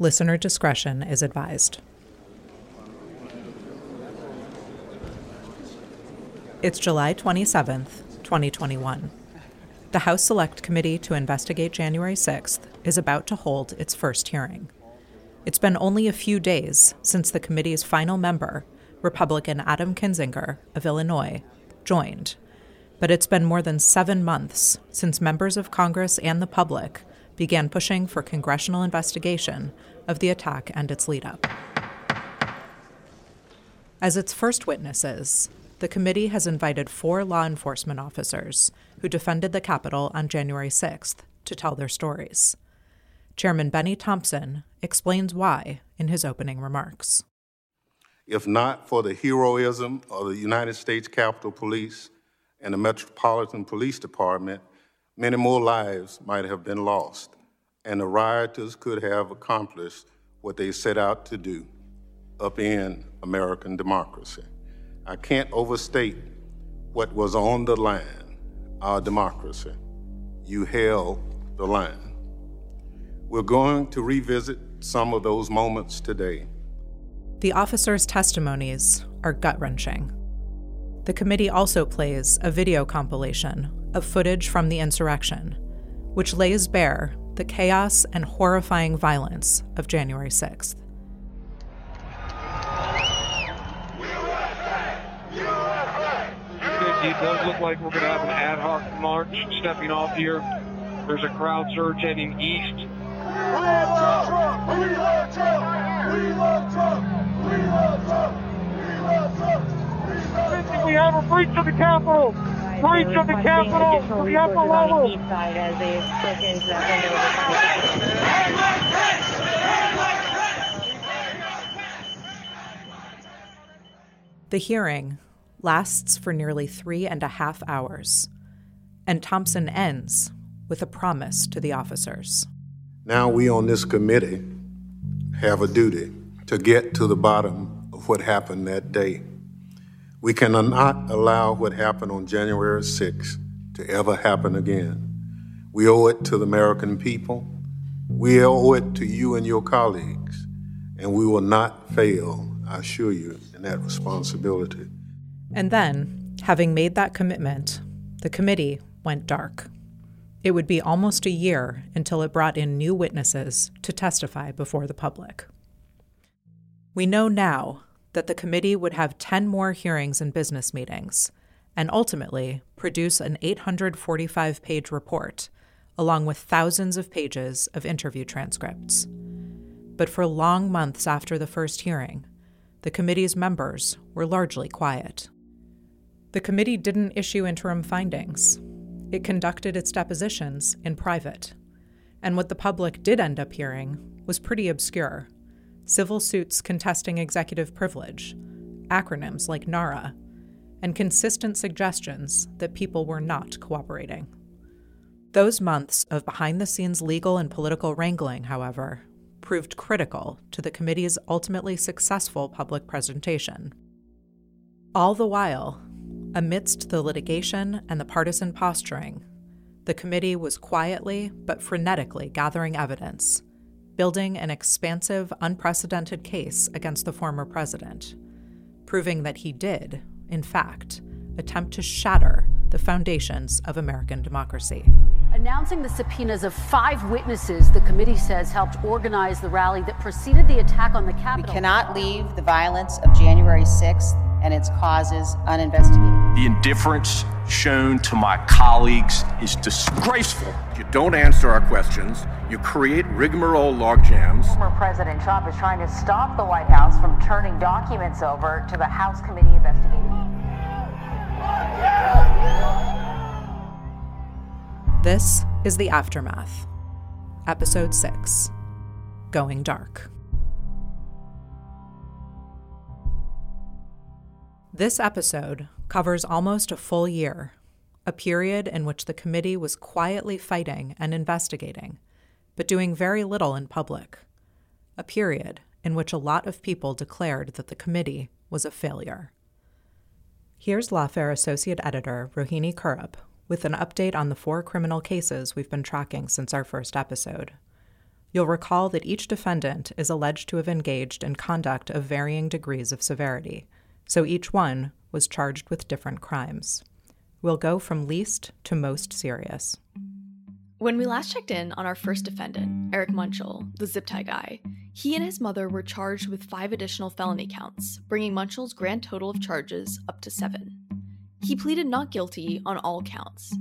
Listener discretion is advised. It's July 27th, 2021. The House Select Committee to investigate January 6th is about to hold its first hearing. It's been only a few days since the committee's final member, Republican Adam Kinzinger of Illinois, joined, but it's been more than seven months since members of Congress and the public began pushing for congressional investigation of the attack and its lead up. As its first witnesses, the committee has invited four law enforcement officers who defended the Capitol on January 6th to tell their stories. Chairman Bennie Thompson explains why in his opening remarks. If not for the heroism of the United States Capitol Police and the Metropolitan Police Department, many more lives might have been lost, and the rioters could have accomplished what they set out to do upend American democracy. I can't overstate what was on the line, our democracy. You held the line. We're going to revisit some of those moments today. The officers' testimonies are gut wrenching. The committee also plays a video compilation of footage from the insurrection, which lays bare the chaos and horrifying violence of January 6th. It does look like we're going to have an ad hoc march stepping off here. There's a crowd surge heading east. We love Trump! We love Trump! We love Trump! We love Trump! We love Trump! We have a breach of the Capitol! Breach of the Capitol! We have the level! The hearing lasts for nearly three and a half hours, and Thompson ends with a promise to the officers. Now, we on this committee have a duty to get to the bottom of what happened that day. We cannot allow what happened on January 6th to ever happen again. We owe it to the American people. We owe it to you and your colleagues. And we will not fail, I assure you, in that responsibility. And then, having made that commitment, the committee went dark. It would be almost a year until it brought in new witnesses to testify before the public. We know now that the committee would have 10 more hearings and business meetings, and ultimately produce an 845 page report, along with thousands of pages of interview transcripts. But for long months after the first hearing, the committee's members were largely quiet. The committee didn't issue interim findings. It conducted its depositions in private. And what the public did end up hearing was pretty obscure civil suits contesting executive privilege, acronyms like NARA, and consistent suggestions that people were not cooperating. Those months of behind the scenes legal and political wrangling, however, proved critical to the committee's ultimately successful public presentation. All the while, amidst the litigation and the partisan posturing, the committee was quietly but frenetically gathering evidence building an expansive, unprecedented case against the former president, proving that he did, in fact, attempt to shatter the foundations of American democracy. Announcing the subpoenas of five witnesses the committee says helped organize the rally that preceded the attack on the Capitol. We cannot leave the violence of January 6th and its causes uninvestigated. The indifference shown to my colleagues is disgraceful. You don't answer our questions. You create rigmarole logjams. Former President Trump is trying to stop the White House from turning documents over to the House committee investigating. This is The Aftermath, Episode 6 Going Dark. This episode covers almost a full year, a period in which the committee was quietly fighting and investigating, but doing very little in public, a period in which a lot of people declared that the committee was a failure. Here's Lawfare Associate Editor Rohini Kurup with an update on the four criminal cases we've been tracking since our first episode. You'll recall that each defendant is alleged to have engaged in conduct of varying degrees of severity, so each one was charged with different crimes. We'll go from least to most serious. When we last checked in on our first defendant, Eric Munchel, the zip tie guy, he and his mother were charged with five additional felony counts, bringing Munchel's grand total of charges up to seven. He pleaded not guilty on all counts.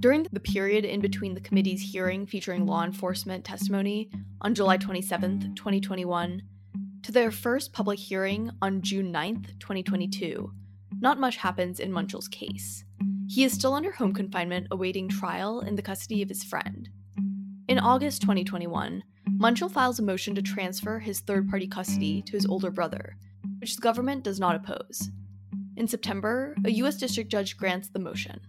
During the period in between the committee's hearing featuring law enforcement testimony on July 27, 2021, to their first public hearing on June 9, 2022, not much happens in Munchel's case. He is still under home confinement awaiting trial in the custody of his friend. In August 2021, Munchel files a motion to transfer his third party custody to his older brother, which the government does not oppose. In September, a U.S. district judge grants the motion.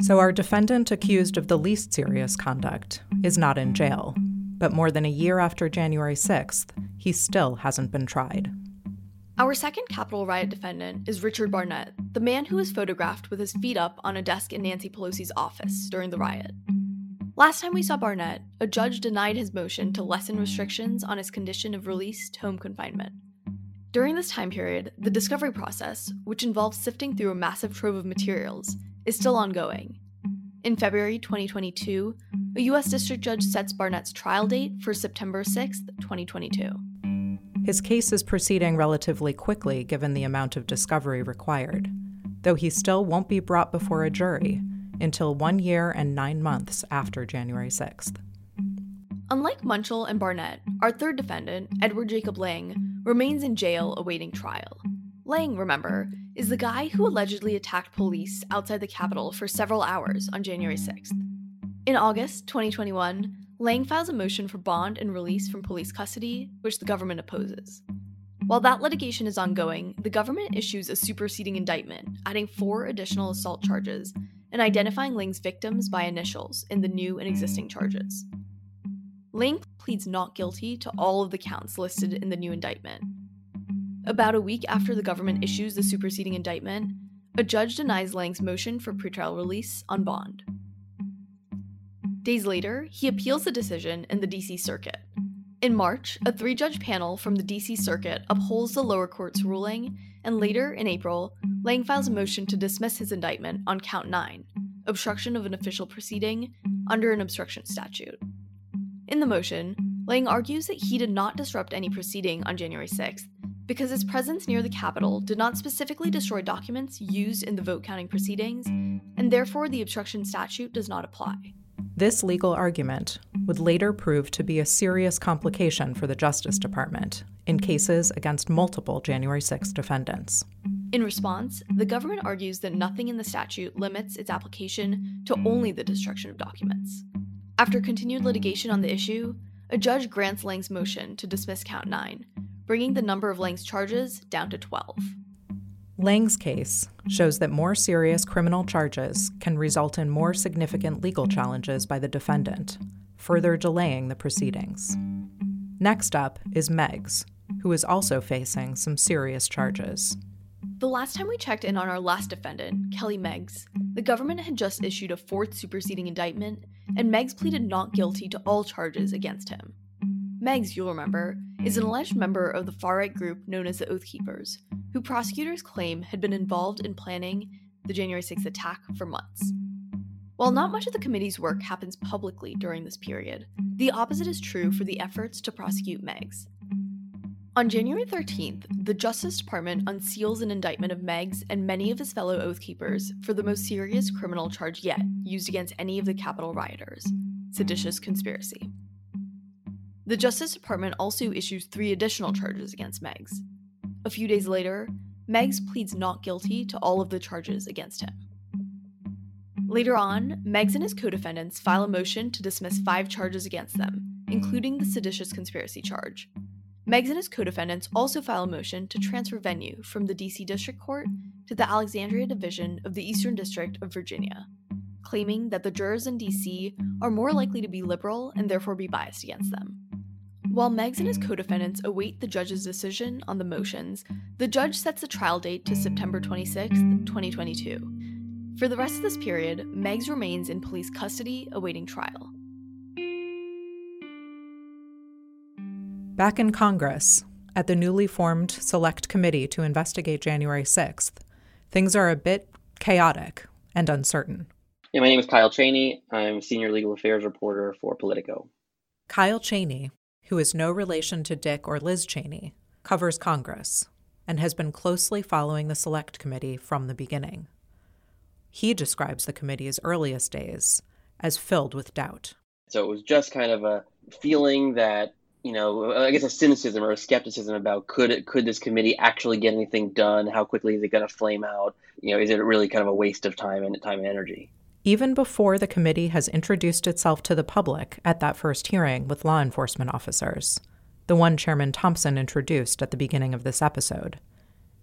So, our defendant accused of the least serious conduct is not in jail, but more than a year after January 6th, he still hasn't been tried. Our second Capitol riot defendant is Richard Barnett, the man who was photographed with his feet up on a desk in Nancy Pelosi's office during the riot. Last time we saw Barnett, a judge denied his motion to lessen restrictions on his condition of release to home confinement. During this time period, the discovery process, which involves sifting through a massive trove of materials, is still ongoing. In February 2022, a U.S. District Judge sets Barnett's trial date for September 6, 2022. His case is proceeding relatively quickly given the amount of discovery required, though he still won't be brought before a jury until one year and nine months after January 6th. Unlike Munchel and Barnett, our third defendant, Edward Jacob Lang, remains in jail awaiting trial. Lang, remember, is the guy who allegedly attacked police outside the Capitol for several hours on January 6th. In August 2021, Lang files a motion for bond and release from police custody, which the government opposes. While that litigation is ongoing, the government issues a superseding indictment, adding four additional assault charges and identifying Lang's victims by initials in the new and existing charges. Lang pleads not guilty to all of the counts listed in the new indictment. About a week after the government issues the superseding indictment, a judge denies Lang's motion for pretrial release on bond. Days later, he appeals the decision in the DC Circuit. In March, a three judge panel from the DC Circuit upholds the lower court's ruling, and later, in April, Lang files a motion to dismiss his indictment on count 9, obstruction of an official proceeding, under an obstruction statute. In the motion, Lang argues that he did not disrupt any proceeding on January 6th because his presence near the Capitol did not specifically destroy documents used in the vote counting proceedings, and therefore the obstruction statute does not apply. This legal argument would later prove to be a serious complication for the Justice Department in cases against multiple January 6 defendants. In response, the government argues that nothing in the statute limits its application to only the destruction of documents. After continued litigation on the issue, a judge grants Lang's motion to dismiss count 9, bringing the number of Lang's charges down to 12. Lang's case shows that more serious criminal charges can result in more significant legal challenges by the defendant, further delaying the proceedings. Next up is Meggs, who is also facing some serious charges. The last time we checked in on our last defendant, Kelly Meggs, the government had just issued a fourth superseding indictment, and Meggs pleaded not guilty to all charges against him. Meggs, you'll remember, is an alleged member of the far right group known as the Oath Keepers, who prosecutors claim had been involved in planning the January 6th attack for months. While not much of the committee's work happens publicly during this period, the opposite is true for the efforts to prosecute Meggs. On January 13th, the Justice Department unseals an indictment of Meggs and many of his fellow Oath Keepers for the most serious criminal charge yet used against any of the Capitol rioters seditious conspiracy. The Justice Department also issues three additional charges against Meggs. A few days later, Meggs pleads not guilty to all of the charges against him. Later on, Meggs and his co defendants file a motion to dismiss five charges against them, including the seditious conspiracy charge. Meggs and his co defendants also file a motion to transfer venue from the DC District Court to the Alexandria Division of the Eastern District of Virginia, claiming that the jurors in DC are more likely to be liberal and therefore be biased against them. While Meggs and his co defendants await the judge's decision on the motions, the judge sets the trial date to September 26, 2022. For the rest of this period, Meggs remains in police custody awaiting trial. Back in Congress, at the newly formed Select Committee to investigate January 6th, things are a bit chaotic and uncertain. Yeah, my name is Kyle Cheney. I'm senior legal affairs reporter for Politico. Kyle Cheney, who is no relation to Dick or Liz Cheney, covers Congress and has been closely following the Select Committee from the beginning. He describes the committee's earliest days as filled with doubt. So it was just kind of a feeling that you know, I guess a cynicism or a skepticism about could it could this committee actually get anything done? How quickly is it going to flame out? You know, is it really kind of a waste of time and time and energy? Even before the committee has introduced itself to the public at that first hearing with law enforcement officers, the one Chairman Thompson introduced at the beginning of this episode,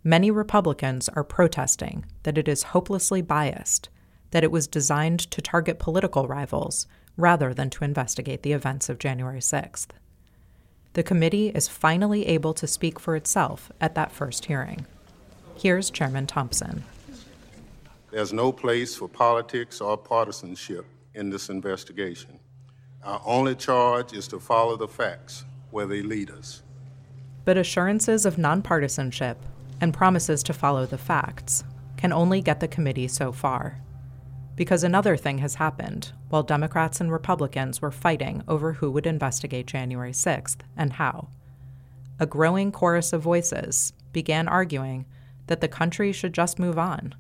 many Republicans are protesting that it is hopelessly biased, that it was designed to target political rivals rather than to investigate the events of January 6th the committee is finally able to speak for itself at that first hearing. Here's Chairman Thompson. There's no place for politics or partisanship in this investigation. Our only charge is to follow the facts where they lead us. But assurances of nonpartisanship and promises to follow the facts can only get the committee so far because another thing has happened while Democrats and Republicans were fighting over who would investigate January 6th and how. A growing chorus of voices began arguing that the country should just move on.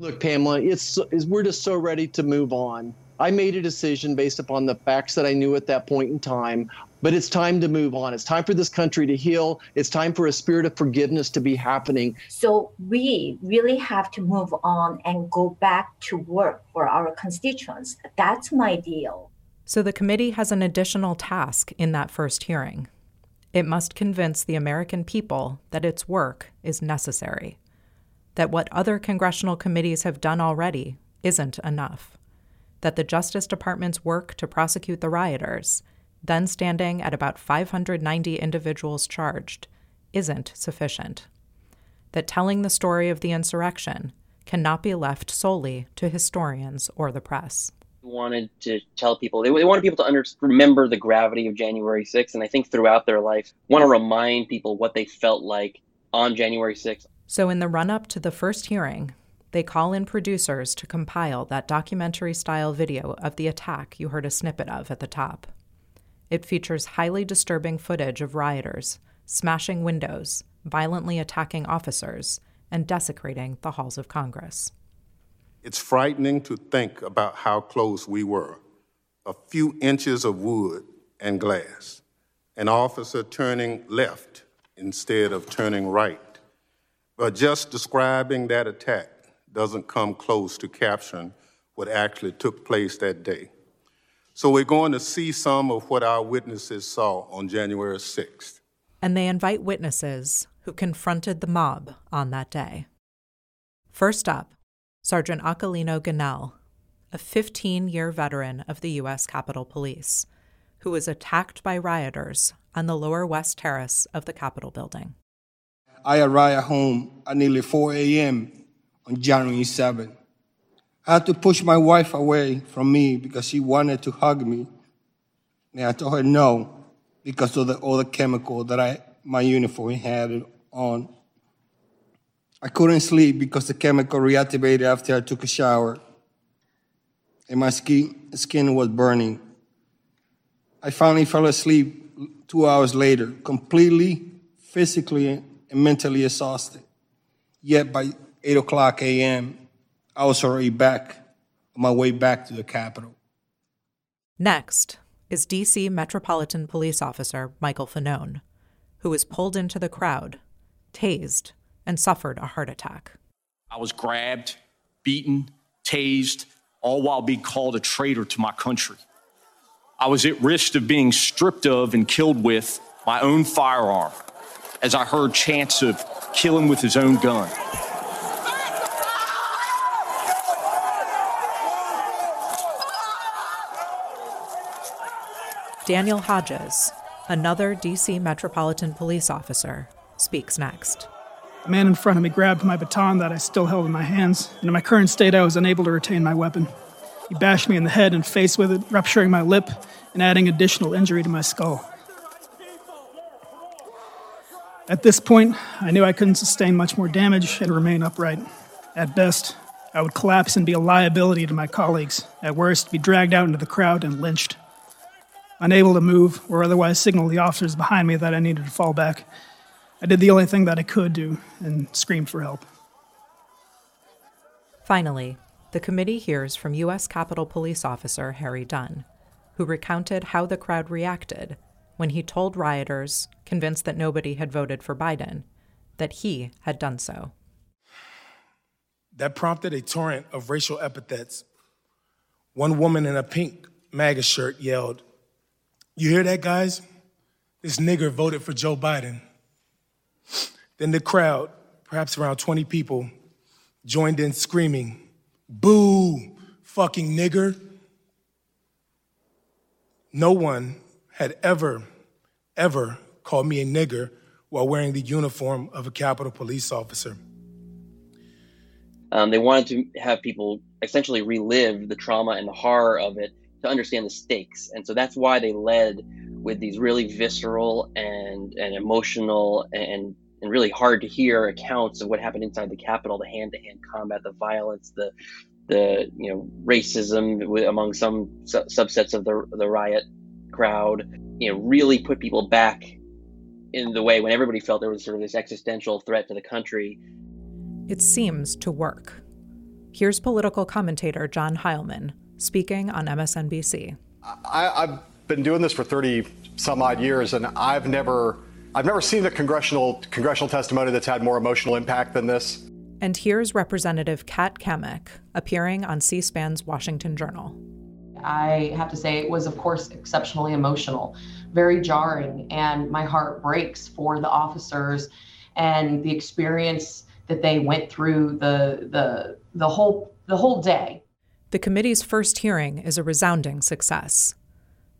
Look, Pamela, it's, it's we're just so ready to move on. I made a decision based upon the facts that I knew at that point in time. But it's time to move on. It's time for this country to heal. It's time for a spirit of forgiveness to be happening. So we really have to move on and go back to work for our constituents. That's my deal. So the committee has an additional task in that first hearing. It must convince the American people that its work is necessary, that what other congressional committees have done already isn't enough that the Justice Department's work to prosecute the rioters, then standing at about 590 individuals charged, isn't sufficient. That telling the story of the insurrection cannot be left solely to historians or the press. Wanted to tell people they, wanted people to under, remember the gravity of January 6th, and I think throughout their life, want to remind people what they felt like on January 6th. So, in the run up to the first hearing, they call in producers to compile that documentary style video of the attack you heard a snippet of at the top. It features highly disturbing footage of rioters smashing windows, violently attacking officers, and desecrating the halls of Congress. It's frightening to think about how close we were a few inches of wood and glass, an officer turning left instead of turning right. But just describing that attack doesn't come close to capturing what actually took place that day. So we're going to see some of what our witnesses saw on January 6th. And they invite witnesses who confronted the mob on that day. First up, Sergeant Aquilino Gonell, a 15 year veteran of the U.S. Capitol Police, who was attacked by rioters on the lower west terrace of the Capitol building. I arrived home at nearly 4 a.m on January 7. I had to push my wife away from me because she wanted to hug me. And I told her no because of the other chemical that I, my uniform had on. I couldn't sleep because the chemical reactivated after I took a shower and my skin, skin was burning. I finally fell asleep two hours later, completely physically and mentally exhausted. Yet by 8 o'clock a.m., I was already back on my way back to the Capitol. Next is D.C. Metropolitan Police Officer Michael Fanone, who was pulled into the crowd, tased, and suffered a heart attack. I was grabbed, beaten, tased, all while being called a traitor to my country. I was at risk of being stripped of and killed with my own firearm as I heard chants of kill him with his own gun. Daniel Hodges, another D.C. Metropolitan Police officer, speaks next. The man in front of me grabbed my baton that I still held in my hands, and in my current state, I was unable to retain my weapon. He bashed me in the head and face with it, rupturing my lip and adding additional injury to my skull. At this point, I knew I couldn't sustain much more damage and remain upright. At best, I would collapse and be a liability to my colleagues. At worst, be dragged out into the crowd and lynched. Unable to move or otherwise signal the officers behind me that I needed to fall back, I did the only thing that I could do and screamed for help. Finally, the committee hears from U.S. Capitol Police Officer Harry Dunn, who recounted how the crowd reacted when he told rioters, convinced that nobody had voted for Biden, that he had done so. That prompted a torrent of racial epithets. One woman in a pink MAGA shirt yelled, You hear that, guys? This nigger voted for Joe Biden. Then the crowd, perhaps around 20 people, joined in screaming, Boo, fucking nigger. No one had ever, ever called me a nigger while wearing the uniform of a Capitol police officer. Um, they wanted to have people essentially relive the trauma and the horror of it to understand the stakes. And so that's why they led with these really visceral and, and emotional and, and really hard to hear accounts of what happened inside the Capitol, the hand to hand combat, the violence, the, the you know racism among some su- subsets of the, the riot crowd, you know, really put people back in the way when everybody felt there was sort of this existential threat to the country. It seems to work. Here's political commentator John Heilemann speaking on MSNBC. I, I've been doing this for 30 some odd years, and I've never, I've never seen a congressional congressional testimony that's had more emotional impact than this. And here's Representative Kat Cammack appearing on C SPAN's Washington Journal. I have to say it was, of course, exceptionally emotional, very jarring, and my heart breaks for the officers and the experience that they went through the the the whole the whole day. The committee's first hearing is a resounding success.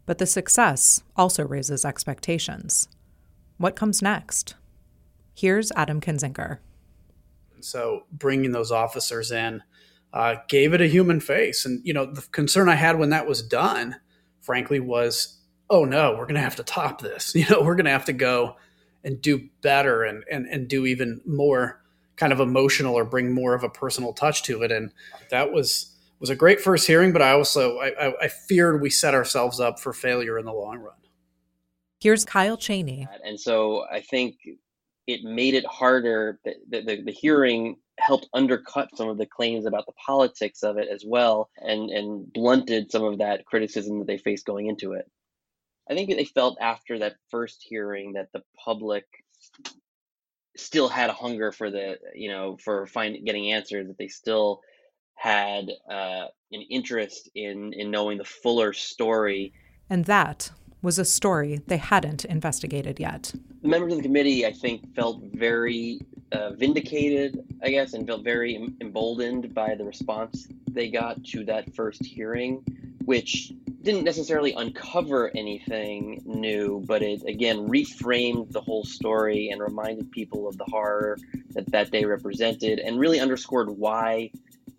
But the success also raises expectations. What comes next? Here's Adam Kinzinger. So, bringing those officers in uh, gave it a human face. And, you know, the concern I had when that was done, frankly, was oh no, we're going to have to top this. You know, we're going to have to go and do better and, and, and do even more kind of emotional or bring more of a personal touch to it. And that was was a great first hearing, but I also I, I feared we set ourselves up for failure in the long run. Here's Kyle Cheney. And so I think it made it harder. The, the, the hearing helped undercut some of the claims about the politics of it as well and, and blunted some of that criticism that they faced going into it. I think they felt after that first hearing that the public still had a hunger for the, you know, for finding getting answers, that they still had uh, an interest in in knowing the fuller story. And that was a story they hadn't investigated yet. The members of the committee, I think, felt very uh, vindicated, I guess, and felt very em- emboldened by the response they got to that first hearing, which didn't necessarily uncover anything new, but it again reframed the whole story and reminded people of the horror that that day represented and really underscored why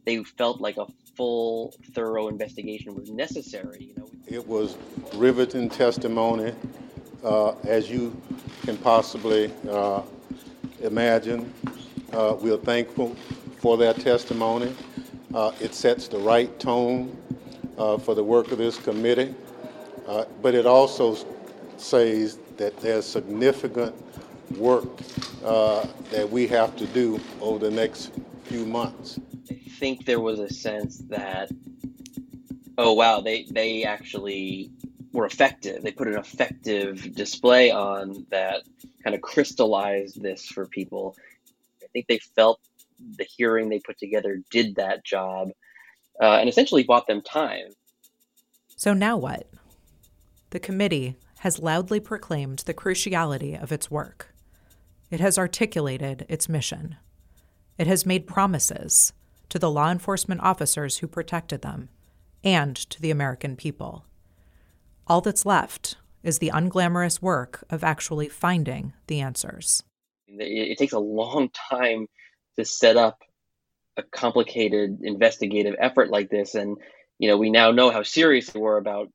they felt like a full, thorough investigation was necessary. You know, it was riveting testimony, uh, as you can possibly uh, imagine. Uh, we're thankful for that testimony. Uh, it sets the right tone uh, for the work of this committee, uh, but it also says that there's significant work that we have to do over the next few months. Think there was a sense that, oh wow, they they actually were effective. They put an effective display on that kind of crystallized this for people. I think they felt the hearing they put together did that job. uh, and essentially bought them time. So now what? The committee has loudly proclaimed the cruciality of its work. It has articulated its mission. It has made promises to the law enforcement officers who protected them and to the American people. All that's left is the unglamorous work of actually finding the answers. It, takes a long time to set up a complicated investigative effort like this. And, you know, we now know how serious they were about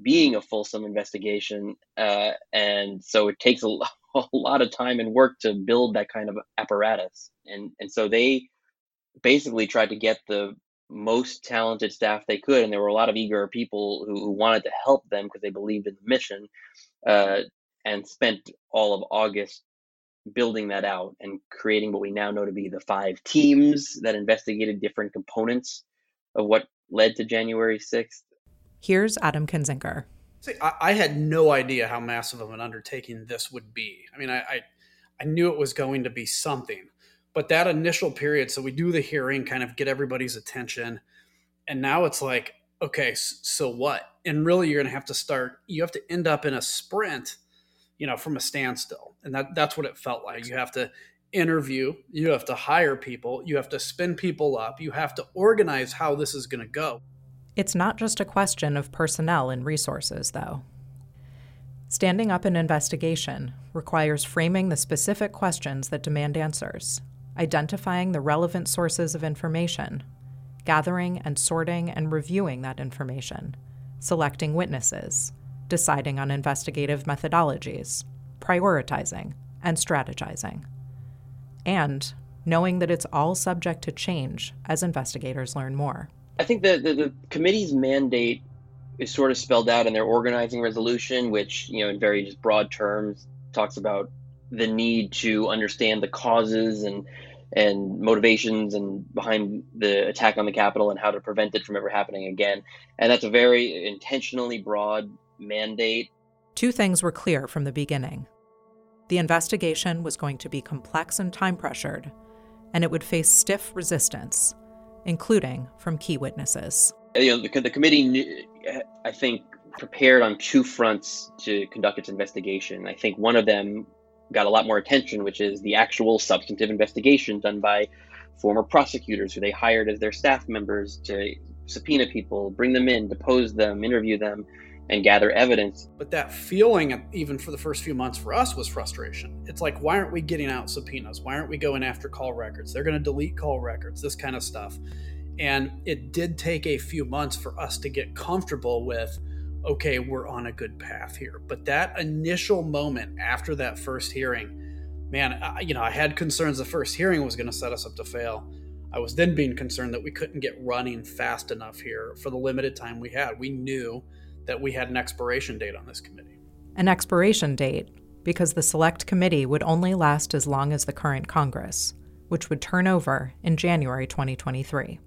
being a fulsome investigation. Uh, and so it takes a, a lot of time and work to build that kind of apparatus. And, and so they basically tried to get the most talented staff they could, and there were a lot of eager people who, who wanted to help them because they believed in the mission, uh, and spent all of August building that out and creating what we now know to be the five teams that investigated different components of what led to January 6th. Here's Adam Kinzinger. See, I, I had no idea how massive of an undertaking this would be. I mean, I, I, I knew it was going to be something but that initial period, so we do the hearing, kind of get everybody's attention. And now it's like, okay, so what? And really, you're going to have to start, you have to end up in a sprint, you know, from a standstill. And that, that's what it felt like. You have to interview, you have to hire people, you have to spin people up, you have to organize how this is going to go. It's not just a question of personnel and resources, though. Standing up an investigation requires framing the specific questions that demand answers identifying the relevant sources of information, gathering and sorting and reviewing that information, selecting witnesses, deciding on investigative methodologies, prioritizing, and strategizing. And knowing that it's all subject to change as investigators learn more. I think the, the, the committee's mandate is sort of spelled out in their organizing resolution, which, you know, in very just broad terms, talks about the need to understand the causes and and motivations and behind the attack on the Capitol and how to prevent it from ever happening again. And that's a very intentionally broad mandate. Two things were clear from the beginning. The investigation was going to be complex and time pressured, and it would face stiff resistance, including from key witnesses. Uh, you know, the, the committee, I think, prepared on two fronts to conduct its investigation. I think one of them got a lot more attention, which is the actual substantive investigation done by former prosecutors who they hired as their staff members to subpoena people, bring them in, depose them, interview them, and gather evidence. But that feeling, even for the first few months for us, was frustration. It's like, why aren't we getting out subpoenas? Why aren't we going after call records? They're going to delete call records, this kind of stuff. And it did take a few months for us to get comfortable with okay, we're on a good path here. But that initial moment after that first hearing, man, I, you know, I had concerns the first hearing was going to set us up to fail. I was then being concerned that we couldn't get running fast enough here for the limited time we had. We knew that we had an expiration date on this committee. An expiration date because the select committee would only last as long as the current Congress, which would turn over in January 2023.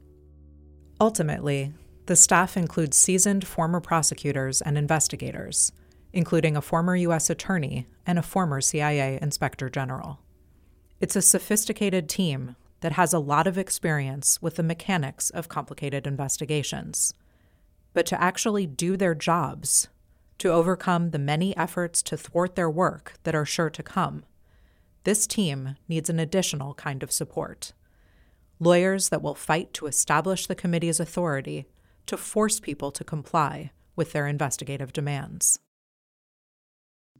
Ultimately, the staff includes seasoned former prosecutors and investigators, including a former U.S. attorney and a former CIA inspector general. It's a sophisticated team that has a lot of experience with the mechanics of complicated investigations. But to actually do their jobs, to overcome the many efforts to thwart their work that are sure to come, this team needs an additional kind of support. Lawyers that will fight to establish the committee's authority to force people to comply with their investigative demands.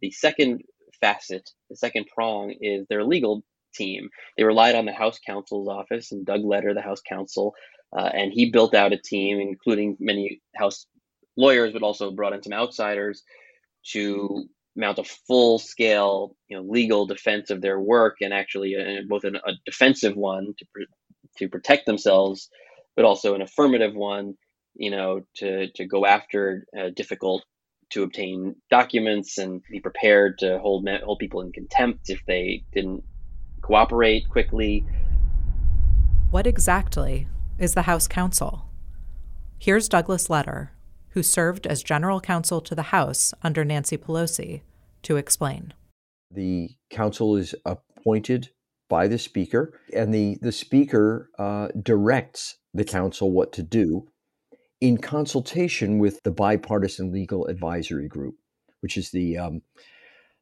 The second facet, the second prong, is their legal team. They relied on the House counsel's office and Doug Letter, the House counsel, uh, and he built out a team, including many House lawyers, but also brought in some outsiders to mount a full scale you know legal defense of their work and actually a, uh, both an, a defensive one to, pr- to protect themselves but also an affirmative one you know, to to go after uh, difficult to obtain documents and be prepared to hold hold people in contempt if they didn't cooperate quickly. What exactly is the House Counsel? Here's Douglas Letter, who served as general counsel to the House under Nancy Pelosi, to explain. The counsel is appointed by the Speaker, and the, the Speaker uh, directs the counsel what to do in consultation with the Bipartisan Legal Advisory Group, which is the um,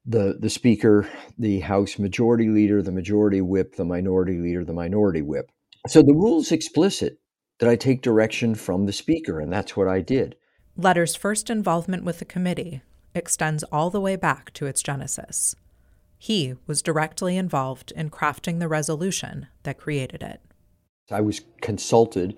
the the speaker, the House Majority Leader, the Majority Whip, the Minority Leader, the Minority Whip. So the rule's explicit that I take direction from the speaker, and that's what I did. Letter's first involvement with the committee extends all the way back to its genesis. He was directly involved in crafting the resolution that created it. I was consulted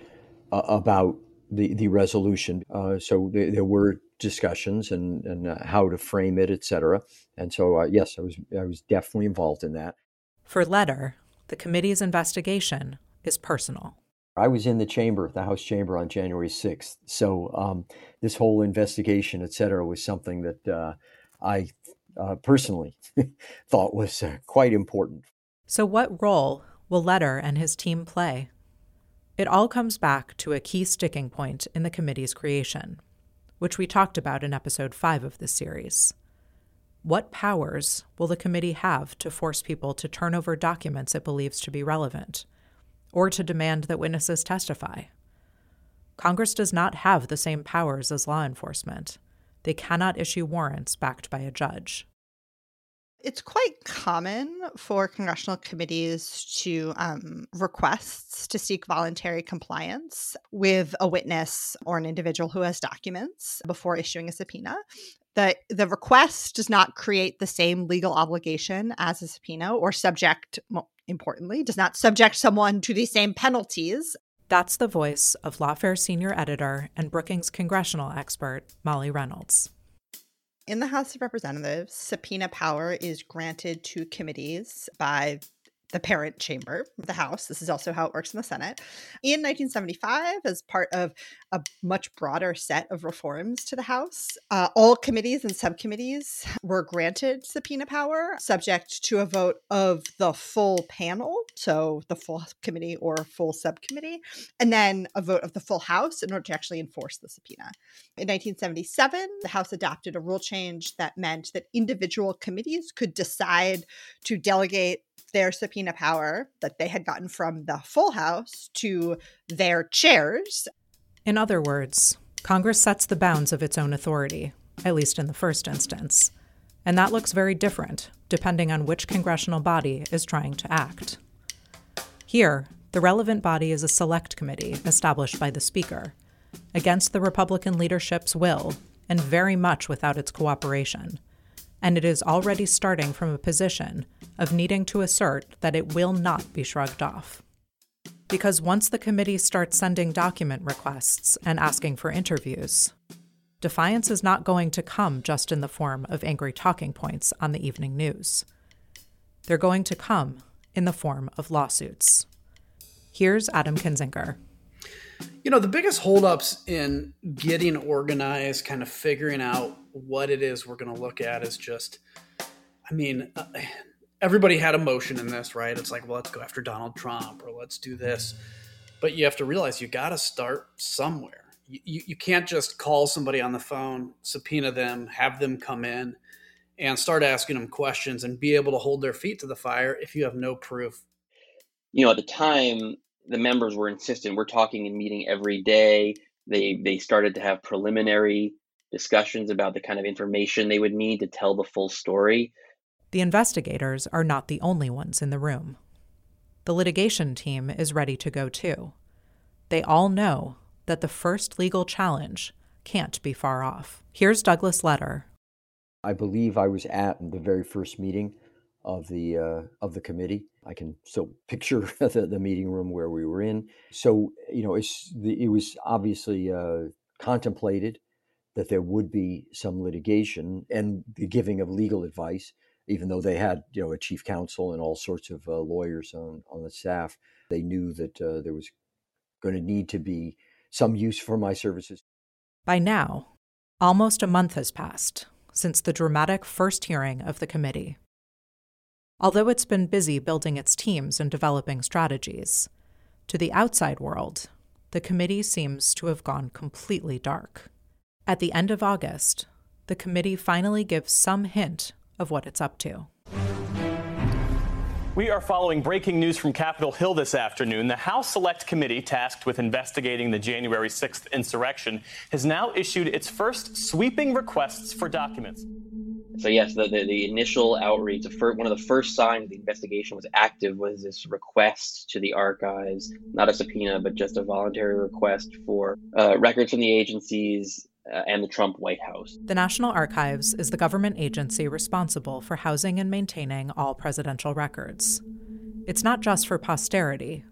uh, about the, the resolution. Uh, so there, there, were discussions and, and uh, how to frame it, etc. And so, uh, yes, I was, I was definitely involved in that. For Letter, the committee's investigation is personal. I was in the chamber, the House chamber, on January 6th. So um, this whole investigation, etc., was something that uh, I uh, personally thought was uh, quite important. So, what role will Letter and his team play? It all comes back to a key sticking point in the committee's creation, which we talked about in episode 5 of this series. What powers will the committee have to force people to turn over documents it believes to be relevant, or to demand that witnesses testify? Congress does not have the same powers as law enforcement. They cannot issue warrants backed by a judge. It's quite common for congressional committees to um, requests to seek voluntary compliance with a witness or an individual who has documents before issuing a subpoena. The, the request does not create the same legal obligation as a subpoena or subject, importantly, does not subject someone to the same penalties. That's the voice of Lawfare senior editor and Brookings congressional expert, Molly Reynolds in the House of Representatives, subpoena power is granted to committees by the parent chamber the House. This is also how it works in the Senate. In 1975, as part of a much broader set of reforms to the House, uh, all committees and subcommittees were granted subpoena power, subject to a vote of the full panel, so the full committee or full subcommittee, and then a vote of the full House in order to actually enforce the subpoena. In 1977, the House adopted a rule change that meant that individual committees could decide to delegate their subpoena power that they had gotten from the full House to their chairs. In other words, Congress sets the bounds of its own authority, at least in the first instance. And that looks very different depending on which congressional body is trying to act. Here, the relevant body is a select committee established by the Speaker, against the Republican leadership's will and very much without its cooperation and it is already starting from a position of needing to assert that it will not be shrugged off. Because once the committee starts sending document requests and asking for interviews, defiance is not going to come just in the form of angry talking points on the evening news. They're going to come in the form of lawsuits. Here's Adam Kinzinger. You know, the biggest holdups in getting organized, kind of figuring out what it is we're going to look at is just, I mean, uh, everybody had emotion in this, right? It's like, well, let's go after Donald Trump or let's do this. But you have to realize you got to start somewhere. You, you, you can't just call somebody on the phone, subpoena them, have them come in, and start asking them questions and be able to hold their feet to the fire if you have no proof. You know, at the time, the members were insistent. We're talking and meeting every day. They they started to have preliminary discussions about the kind of information they would need to tell the full story. The investigators are not the only ones in the room. The litigation team is ready to go too. They all know that the first legal challenge can't be far off. Here's Douglas Letter. I believe I was at the very first meeting of the uh, of the committee. I can still picture the, the, meeting room where we were in. So you know, the, it was obviously uh, contemplated that there would be some litigation and the giving of legal advice, even though they had, you know, a chief counsel and all sorts of uh, lawyers on, on the staff. They knew that uh, there was going to need to be some use for my services. By now, almost a month has passed since the dramatic first hearing of the committee. Although it's been busy building its teams and developing strategies, to the outside world, the committee seems to have gone completely dark. At the end of August, the committee finally gives some hint of what it's up to. We are following breaking news from Capitol Hill this afternoon. The House Select Committee tasked with investigating the January 6th insurrection has now issued its first sweeping requests for documents. So yes, the, the, the initial outreach, the first, one of the first signs the investigation was active was this request to the archives, not a subpoena, but just a voluntary request for uh, records from the agencies and the Trump White House. The National Archives is the government agency responsible for housing and maintaining all presidential records. It's not just for posterity,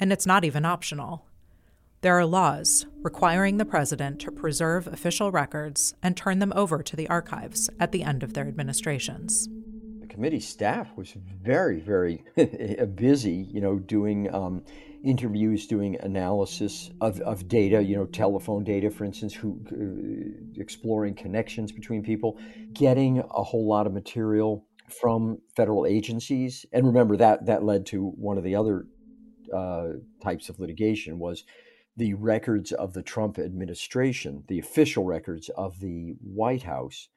and it's not even optional. There are laws requiring the president to preserve official records and turn them over to the archives at the end of their administrations. The committee staff was very, very busy, you know, doing um, interviews, doing analysis of, of data, you know, telephone data, for instance, who, uh, exploring connections between people, getting a whole lot of material from federal agencies. And remember that that led to one of the other uh, types of litigation was the records of the Trump administration, the official records of the White House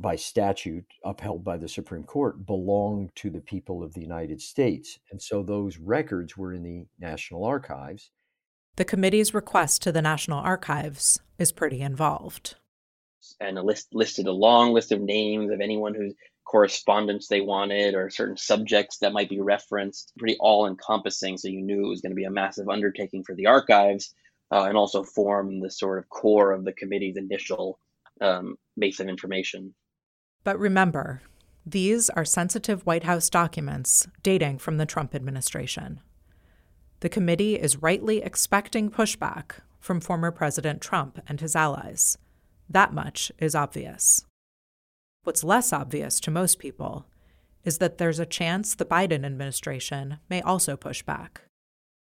by statute upheld by the Supreme Court belong to the people of the United States. And so those records were in the National Archives. The committee's request to the National Archives is pretty involved. And a list listed a long list of names of anyone whose correspondence they wanted or certain subjects that might be referenced, pretty all encompassing. So you knew it was going to be a massive undertaking for the archives uh, and also form the sort of core of the committee's initial um, base of information. But remember, these are sensitive White House documents dating from the Trump administration. The committee is rightly expecting pushback from former President Trump and his allies. That much is obvious. What's less obvious to most people is that there's a chance the Biden administration may also push back.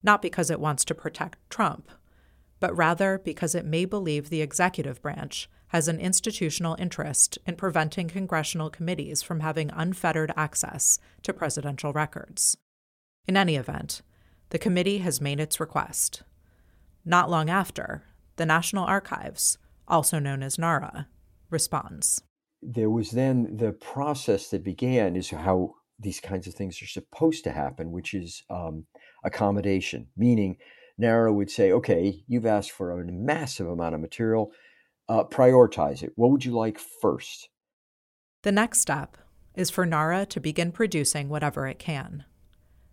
Not because it wants to protect Trump, but rather because it may believe the executive branch has an institutional interest in preventing congressional committees from having unfettered access to presidential records. In any event, the committee has made its request. Not long after, the National Archives, also known as NARA, responds. There was then the process that began is how these kinds of things are supposed to happen, which is um, accommodation, meaning NARA would say, okay, you've asked for a massive amount of material, uh, prioritize it. What would you like first? The next step is for NARA to begin producing whatever it can.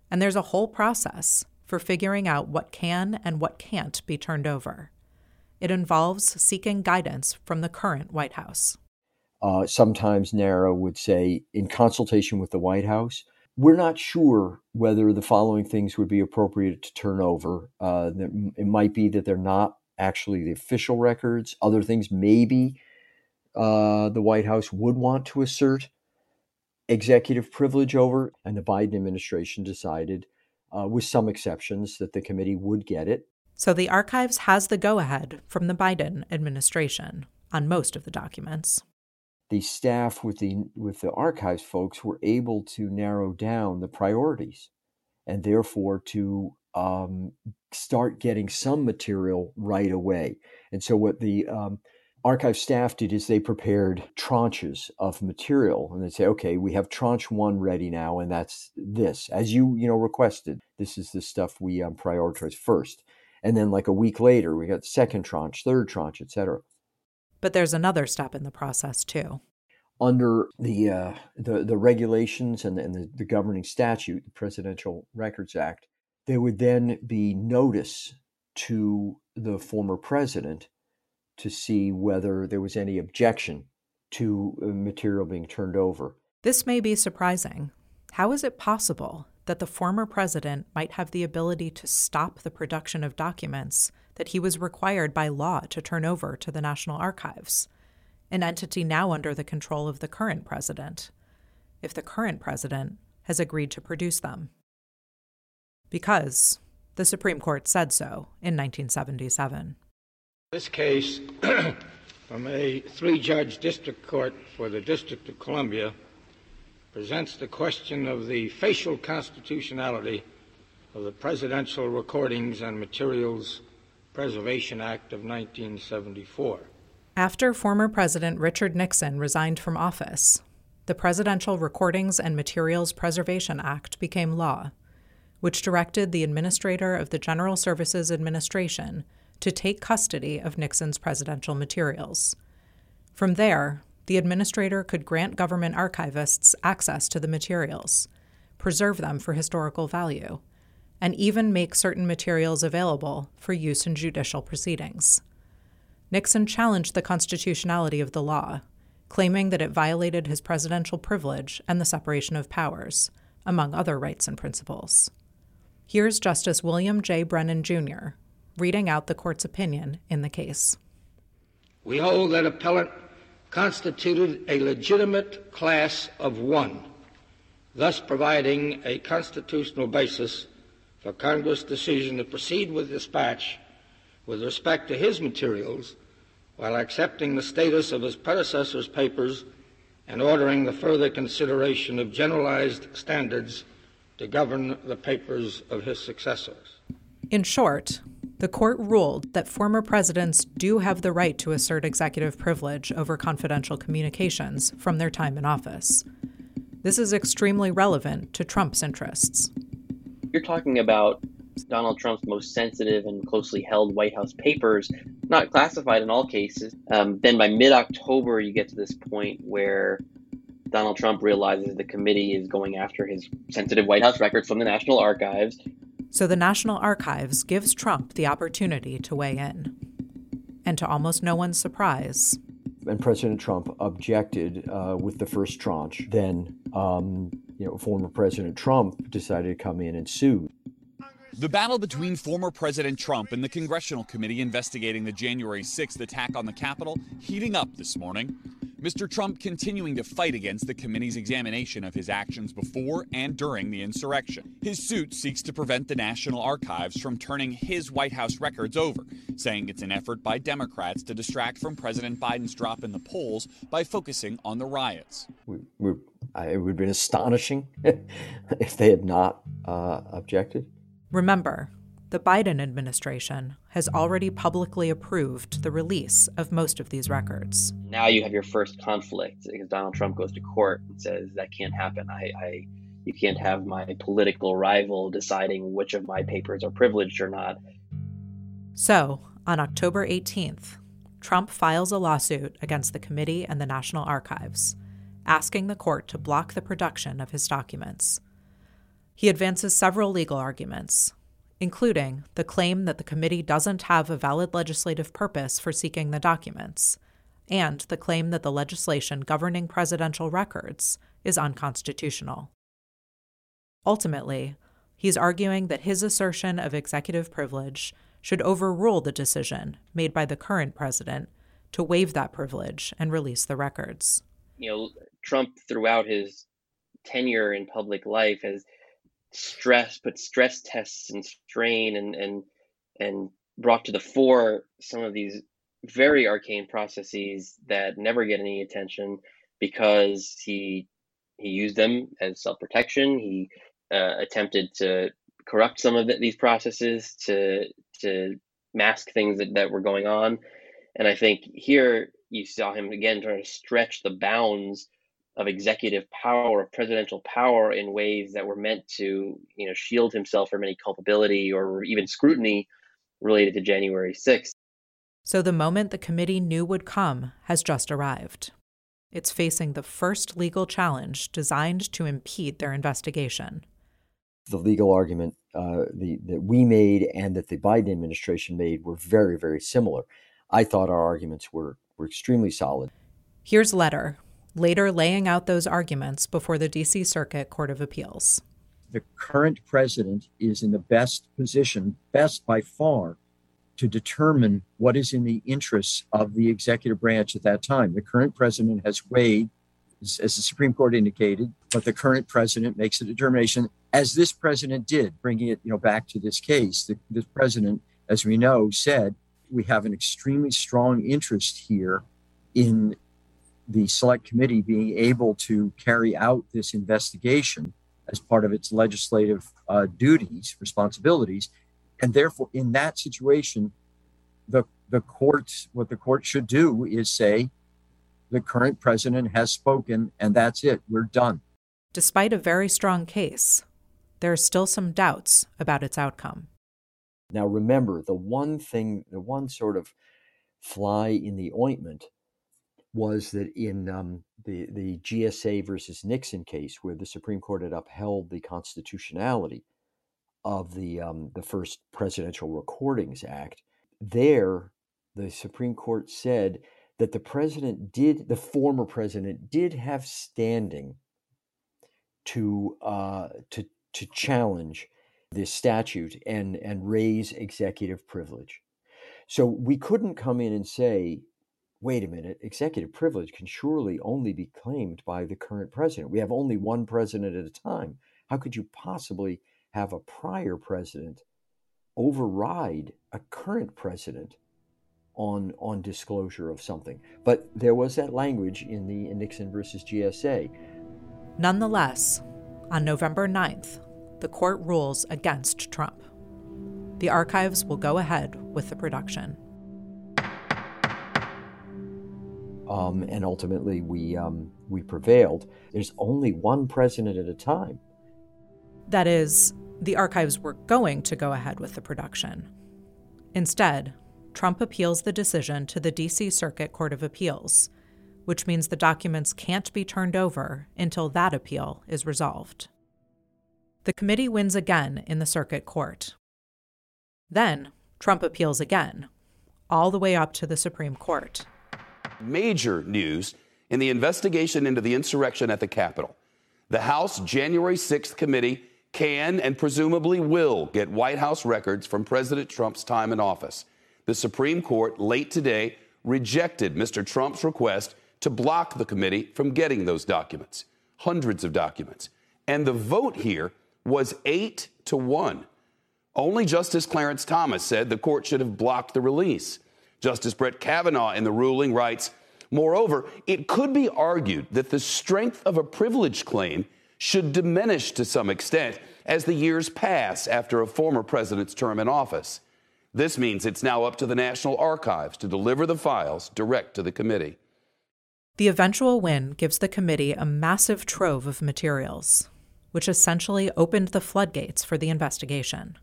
And there's a whole process for figuring out what can and what can't be turned over. It involves seeking guidance from the current White House. Uh, sometimes NARA would say, in consultation with the White House, we're not sure whether the following things would be appropriate to turn over. Uh, it might be that they're not actually the official records. Other things, maybe uh, the White House would want to assert executive privilege over. And the Biden administration decided, uh, with some exceptions, that the committee would get it. So the archives has the go ahead from the Biden administration on most of the documents the staff with the with the archives folks were able to narrow down the priorities and therefore to um, start getting some material right away. And so what the um, archive staff did is they prepared tranches of material and they say okay we have tranche one ready now and that's this. As you you know requested this is the stuff we um, prioritize first. And then like a week later we got the second tranche third tranche etc but there's another step in the process too. Under the uh, the, the regulations and, the, and the, the governing statute, the Presidential Records Act, there would then be notice to the former president to see whether there was any objection to uh, material being turned over. This may be surprising. How is it possible that the former president might have the ability to stop the production of documents that he was required by law to turn over to the National Archives, an entity now under the control of the current president, if the current president has agreed to produce them. Because the Supreme Court said so in 1977. This case from a three judge district court for the District of Columbia presents the question of the facial constitutionality of the presidential recordings and materials Preservation Act of 1974. After former President Richard Nixon resigned from office, the Presidential Recordings and Materials Preservation Act became law, which directed the administrator of the General Services Administration to take custody of Nixon's presidential materials. From there, the administrator could grant government archivists access to the materials, preserve them for historical value, and even make certain materials available for use in judicial proceedings. Nixon challenged the constitutionality of the law, claiming that it violated his presidential privilege and the separation of powers, among other rights and principles. Here's Justice William J. Brennan, Jr., reading out the court's opinion in the case. We hold that appellant constituted a legitimate class of one, thus providing a constitutional basis for Congress' decision to proceed with dispatch with respect to his materials while accepting the status of his predecessor's papers and ordering the further consideration of generalized standards to govern the papers of his successors. In short, the court ruled that former presidents do have the right to assert executive privilege over confidential communications from their time in office. This is extremely relevant to Trump's interests. You're talking about Donald Trump's most sensitive and closely held White House papers, not classified in all cases. Um, then by mid October, you get to this point where Donald Trump realizes the committee is going after his sensitive White House records from the National Archives. So the National Archives gives Trump the opportunity to weigh in. And to almost no one's surprise, and President Trump objected uh, with the first tranche. Then, um, you know, former President Trump decided to come in and sue. The battle between former President Trump and the congressional committee investigating the January 6th attack on the Capitol heating up this morning. Mr. Trump continuing to fight against the committee's examination of his actions before and during the insurrection. His suit seeks to prevent the National Archives from turning his White House records over, saying it's an effort by Democrats to distract from President Biden's drop in the polls by focusing on the riots. We, we, it would have been astonishing if they had not uh, objected. Remember, the Biden administration has already publicly approved the release of most of these records. Now you have your first conflict because Donald Trump goes to court and says that can't happen. I, I you can't have my political rival deciding which of my papers are privileged or not. So, on October 18th, Trump files a lawsuit against the committee and the National Archives, asking the court to block the production of his documents. He advances several legal arguments, including the claim that the committee doesn't have a valid legislative purpose for seeking the documents, and the claim that the legislation governing presidential records is unconstitutional. Ultimately, he's arguing that his assertion of executive privilege should overrule the decision made by the current president to waive that privilege and release the records. You know, Trump, throughout his tenure in public life, has stress, put stress tests and strain and and and brought to the fore some of these very arcane processes that never get any attention because he he used them as self protection. He uh, attempted to corrupt some of the, these processes to to mask things that, that were going on. And I think here you saw him again trying to stretch the bounds of executive power, of presidential power in ways that were meant to, you know, shield himself from any culpability or even scrutiny related to January 6th. So the moment the committee knew would come has just arrived. It's facing the first legal challenge designed to impede their investigation. The legal argument uh, the, that we made and that the Biden administration made were very, very similar. I thought our arguments were, were extremely solid. Here's Letter, later laying out those arguments before the D.C. Circuit Court of Appeals. The current president is in the best position, best by far, to determine what is in the interests of the executive branch at that time. The current president has weighed, as, the Supreme Court indicated, but the current president makes a determination, as this president did, bringing it you know back to this case. The, this president, as we know, said we have an extremely strong interest here in the select committee being able to carry out this investigation as part of its legislative uh, duties, responsibilities, and therefore, in that situation, the the court what the court should do is say, The current president has spoken, and that's it. We're done. Despite a very strong case, there are still some doubts about its outcome. Now, remember, the one thing, the one sort of fly in the ointment was that in um, the, the GSA versus Nixon case, where the Supreme Court had upheld the constitutionality of the, um, the first Presidential Recordings Act, there the Supreme Court said that the president did, the former president did have standing to uh, to to challenge this statute and and raise executive privilege. So we couldn't come in and say, wait a minute, executive privilege can surely only be claimed by the current president. We have only one president at a time. How could you possibly have a prior president override a current president on on disclosure of something? But there was that language in the Nixon versus GSA. Nonetheless, on November 9th, the court rules against Trump. The archives will go ahead with the production. Um, and ultimately, we um, we prevailed. There's only one president at a time. That is, the archives were going to go ahead with the production. Instead, Trump appeals the decision to the D.C. Circuit Court of Appeals, which means the documents can't be turned over until that appeal is resolved. The committee wins again in the circuit court. Then, Trump appeals again, all the way up to the Supreme Court. Major news in the investigation into the insurrection at the Capitol. The House January 6th committee can and presumably will get White House records from President Trump's time in office. The Supreme Court late today rejected Mr. Trump's request to block the committee from getting those documents, hundreds of documents. And the vote here was eight to one. Only Justice Clarence Thomas said the court should have blocked the release. Justice Brett Kavanaugh in the ruling writes Moreover, it could be argued that the strength of a privilege claim should diminish to some extent as the years pass after a former president's term in office. This means it's now up to the National Archives to deliver the files direct to the committee. The eventual win gives the committee a massive trove of materials, which essentially opened the floodgates for the investigation.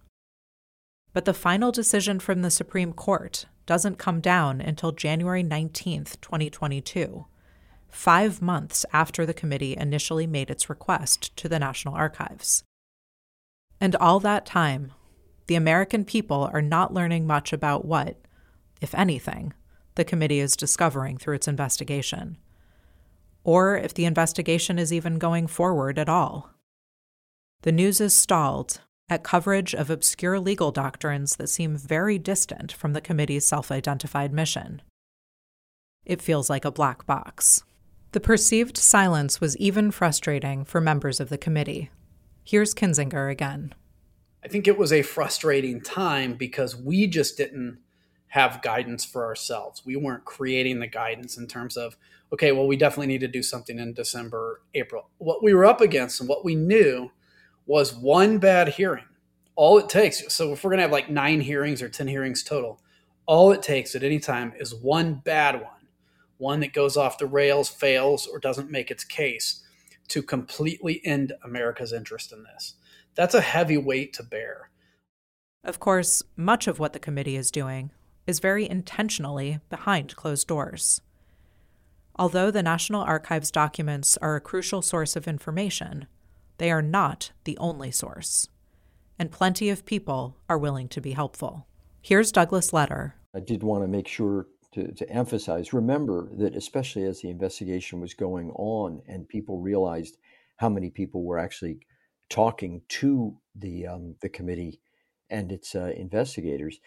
But the final decision from the Supreme Court doesn't come down until January 19, 2022, five months after the committee initially made its request to the National Archives. And all that time, the American people are not learning much about what, if anything, the committee is discovering through its investigation or if the investigation is even going forward at all. The news is stalled at coverage of obscure legal doctrines that seem very distant from the committee's self identified mission. It feels like a black box. The perceived silence was even frustrating for members of the committee. Here's Kinzinger again. I think it was a frustrating time because we just didn't have guidance for ourselves. We weren't creating the guidance in terms of okay, well, we definitely need to do something in December, April. What we were up against and what we knew was one bad hearing. All it takes, so if we're going to have like nine hearings or 10 hearings total, all it takes at any time is one bad one, one that goes off the rails, fails, or doesn't make its case to completely end America's interest in this. That's a heavy weight to bear. Of course, much of what the committee is doing is very intentionally behind closed doors. Although the National Archives documents are a crucial source of information, they are not the only source. And plenty of people are willing to be helpful. Here's Douglas Letter. I did want to make sure to, to emphasize remember that, especially as the investigation was going on and people realized how many people were actually talking to the, um, the committee and its uh, investigators,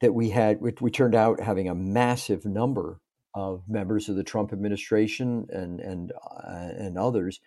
that we had, we, we turned out having a massive number of members of the Trump administration and and uh, and others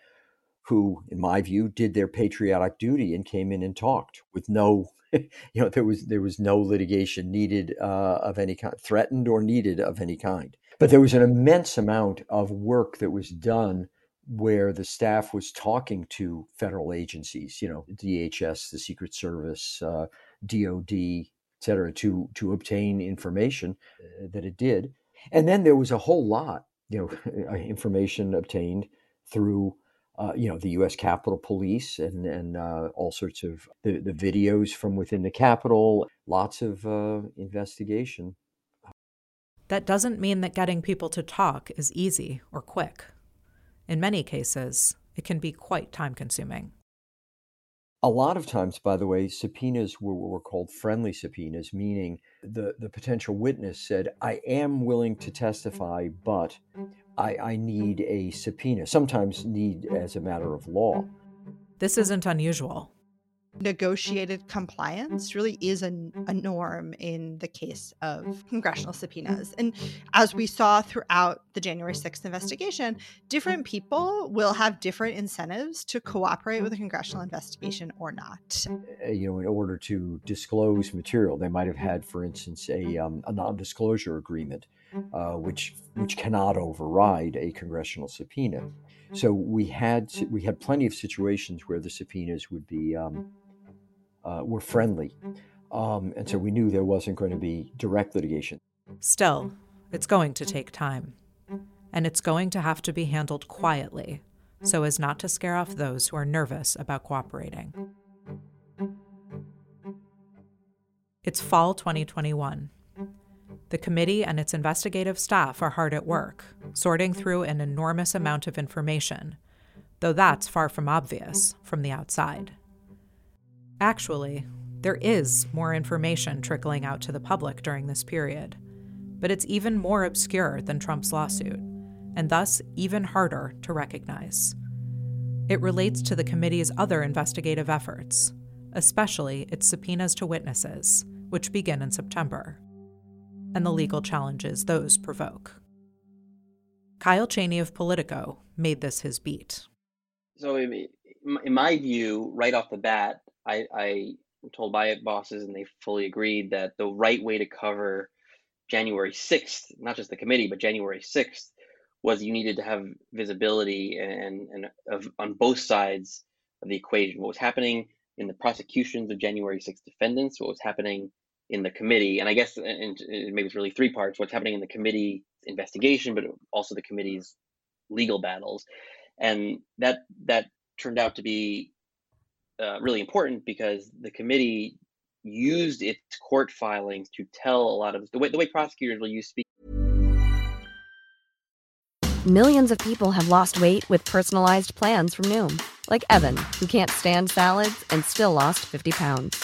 who, in my view, did their patriotic duty and came in and talked with no, you know, there was there was no litigation needed uh, of any kind, threatened or needed of any kind. But there was an immense amount of work that was done where the staff was talking to federal agencies, you know, DHS, the Secret Service, uh, DOD, et cetera, to to obtain information uh, that it did and then there was a whole lot you know, information obtained through uh, you know the U.S. Capitol Police and and uh, all sorts of the, the videos from within the Capitol. Lots of uh, investigation. That doesn't mean that getting people to talk is easy or quick. In many cases, it can be quite time consuming. A lot of times, by the way, subpoenas were, were called friendly subpoenas, meaning the, the potential witness said, I am willing to testify, but I, I need a subpoena, sometimes need as a matter of law. This isn't unusual negotiated compliance really is a, a, norm in the case of congressional subpoenas. And as we saw throughout the January 6th investigation, different people will have different incentives to cooperate with a congressional investigation or not. Uh, you know, in order to disclose material, they might have had, for instance, a, um, a non disclosure agreement. Uh, which which cannot override a congressional subpoena. So we had we had plenty of situations where the subpoenas would be um, uh, were friendly. Um, and so we knew there wasn't going to be direct litigation. Still, it's going to take time. And it's going to have to be handled quietly so as not to scare off those who are nervous about cooperating. It's fall 2021. The committee and its investigative staff are hard at work, sorting through an enormous amount of information, though that's far from obvious from the outside. Actually, there is more information trickling out to the public during this period, but it's even more obscure than Trump's lawsuit, and thus even harder to recognize. It relates to the committee's other investigative efforts, especially its subpoenas to witnesses, which begin in September, and the legal challenges those provoke. Kyle Cheney of Politico made this his beat. So, in my view, right off the bat, I, I told my bosses, and they fully agreed that the right way to cover January 6th, not just the committee, but January 6th, was you needed to have visibility and, and of, on both sides of the equation. What was happening in the prosecutions of January 6th defendants, what was happening in the committee, and I guess and maybe it's really three parts: what's happening in the committee investigation, but also the committee's legal battles, and that that turned out to be uh, really important because the committee used its court filings to tell a lot of the way the way prosecutors will use speak. Millions of people have lost weight with personalized plans from Noom, like Evan, who can't stand salads and still lost fifty pounds.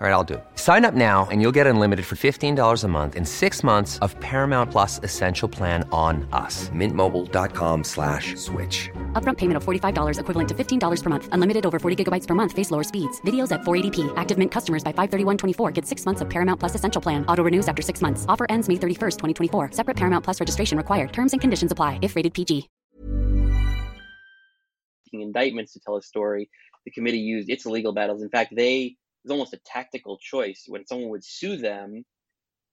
All right, I'll do it. Sign up now and you'll get unlimited for $15 a month in six months of Paramount Plus Essential Plan on us. Mintmobile.com slash switch. Upfront payment of $45 equivalent to $15 per month. Unlimited over 40 gigabytes per month. Face lower speeds. Videos at 480p. Active Mint customers by 531.24 get six months of Paramount Plus Essential Plan. Auto renews after six months. Offer ends May 31st, 2024. Separate Paramount Plus registration required. Terms and conditions apply if rated PG. Indictments to tell a story. The committee used its legal battles. In fact, they was almost a tactical choice when someone would sue them.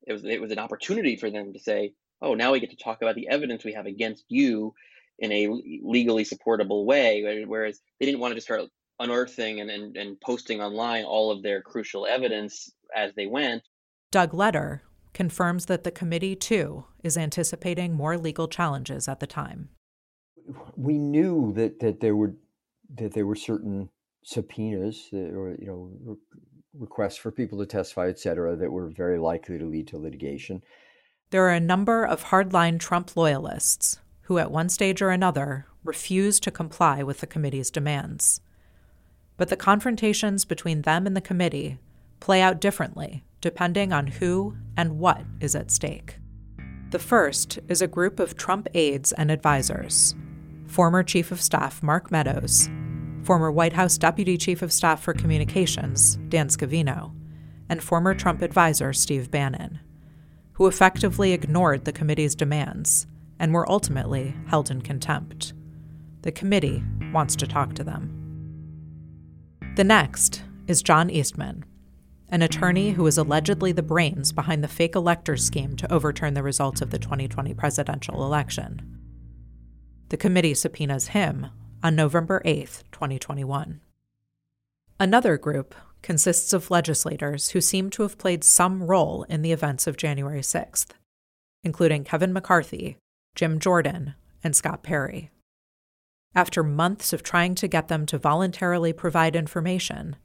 It was it was an opportunity for them to say, "Oh, now we get to talk about the evidence we have against you in a legally supportable way." Whereas they didn't want to just start unearthing and, and, and posting online all of their crucial evidence as they went. Doug Letter confirms that the committee too is anticipating more legal challenges at the time. We knew that that there were that there were certain subpoenas or you know requests for people to testify, et cetera, that were very likely to lead to litigation. There are a number of hardline Trump loyalists who, at one stage or another, refused to comply with the committee's demands. But the confrontations between them and the committee play out differently depending on who and what is at stake. The first is a group of Trump aides and advisors former Chief of Staff Mark Meadows former White House Deputy Chief of Staff for Communications, Dan Scavino, and former Trump advisor Steve Bannon, who effectively ignored the committee's demands and were ultimately held in contempt. The committee wants to talk to them. The next is John Eastman, an attorney who is allegedly the brains behind the fake electors scheme to overturn the results of the 2020 presidential election. The committee subpoenas him on November 8, 2021. Another group consists of legislators who seem to have played some role in the events of January 6th, including Kevin McCarthy, Jim Jordan, and Scott Perry. After months of trying to get them to voluntarily provide information,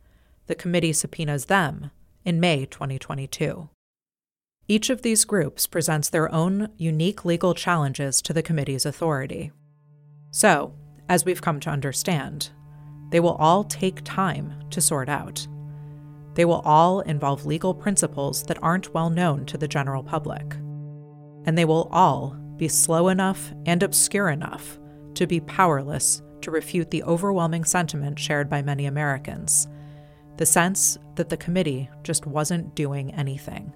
the committee subpoenas them in May 2022. Each of these groups presents their own unique legal challenges to the committee's authority. So, as we've come to understand, they will all take time to sort out. They will all involve legal principles that aren't well known to the general public. And they will all be slow enough and obscure enough to be powerless to refute the overwhelming sentiment shared by many Americans the sense that the committee just wasn't doing anything.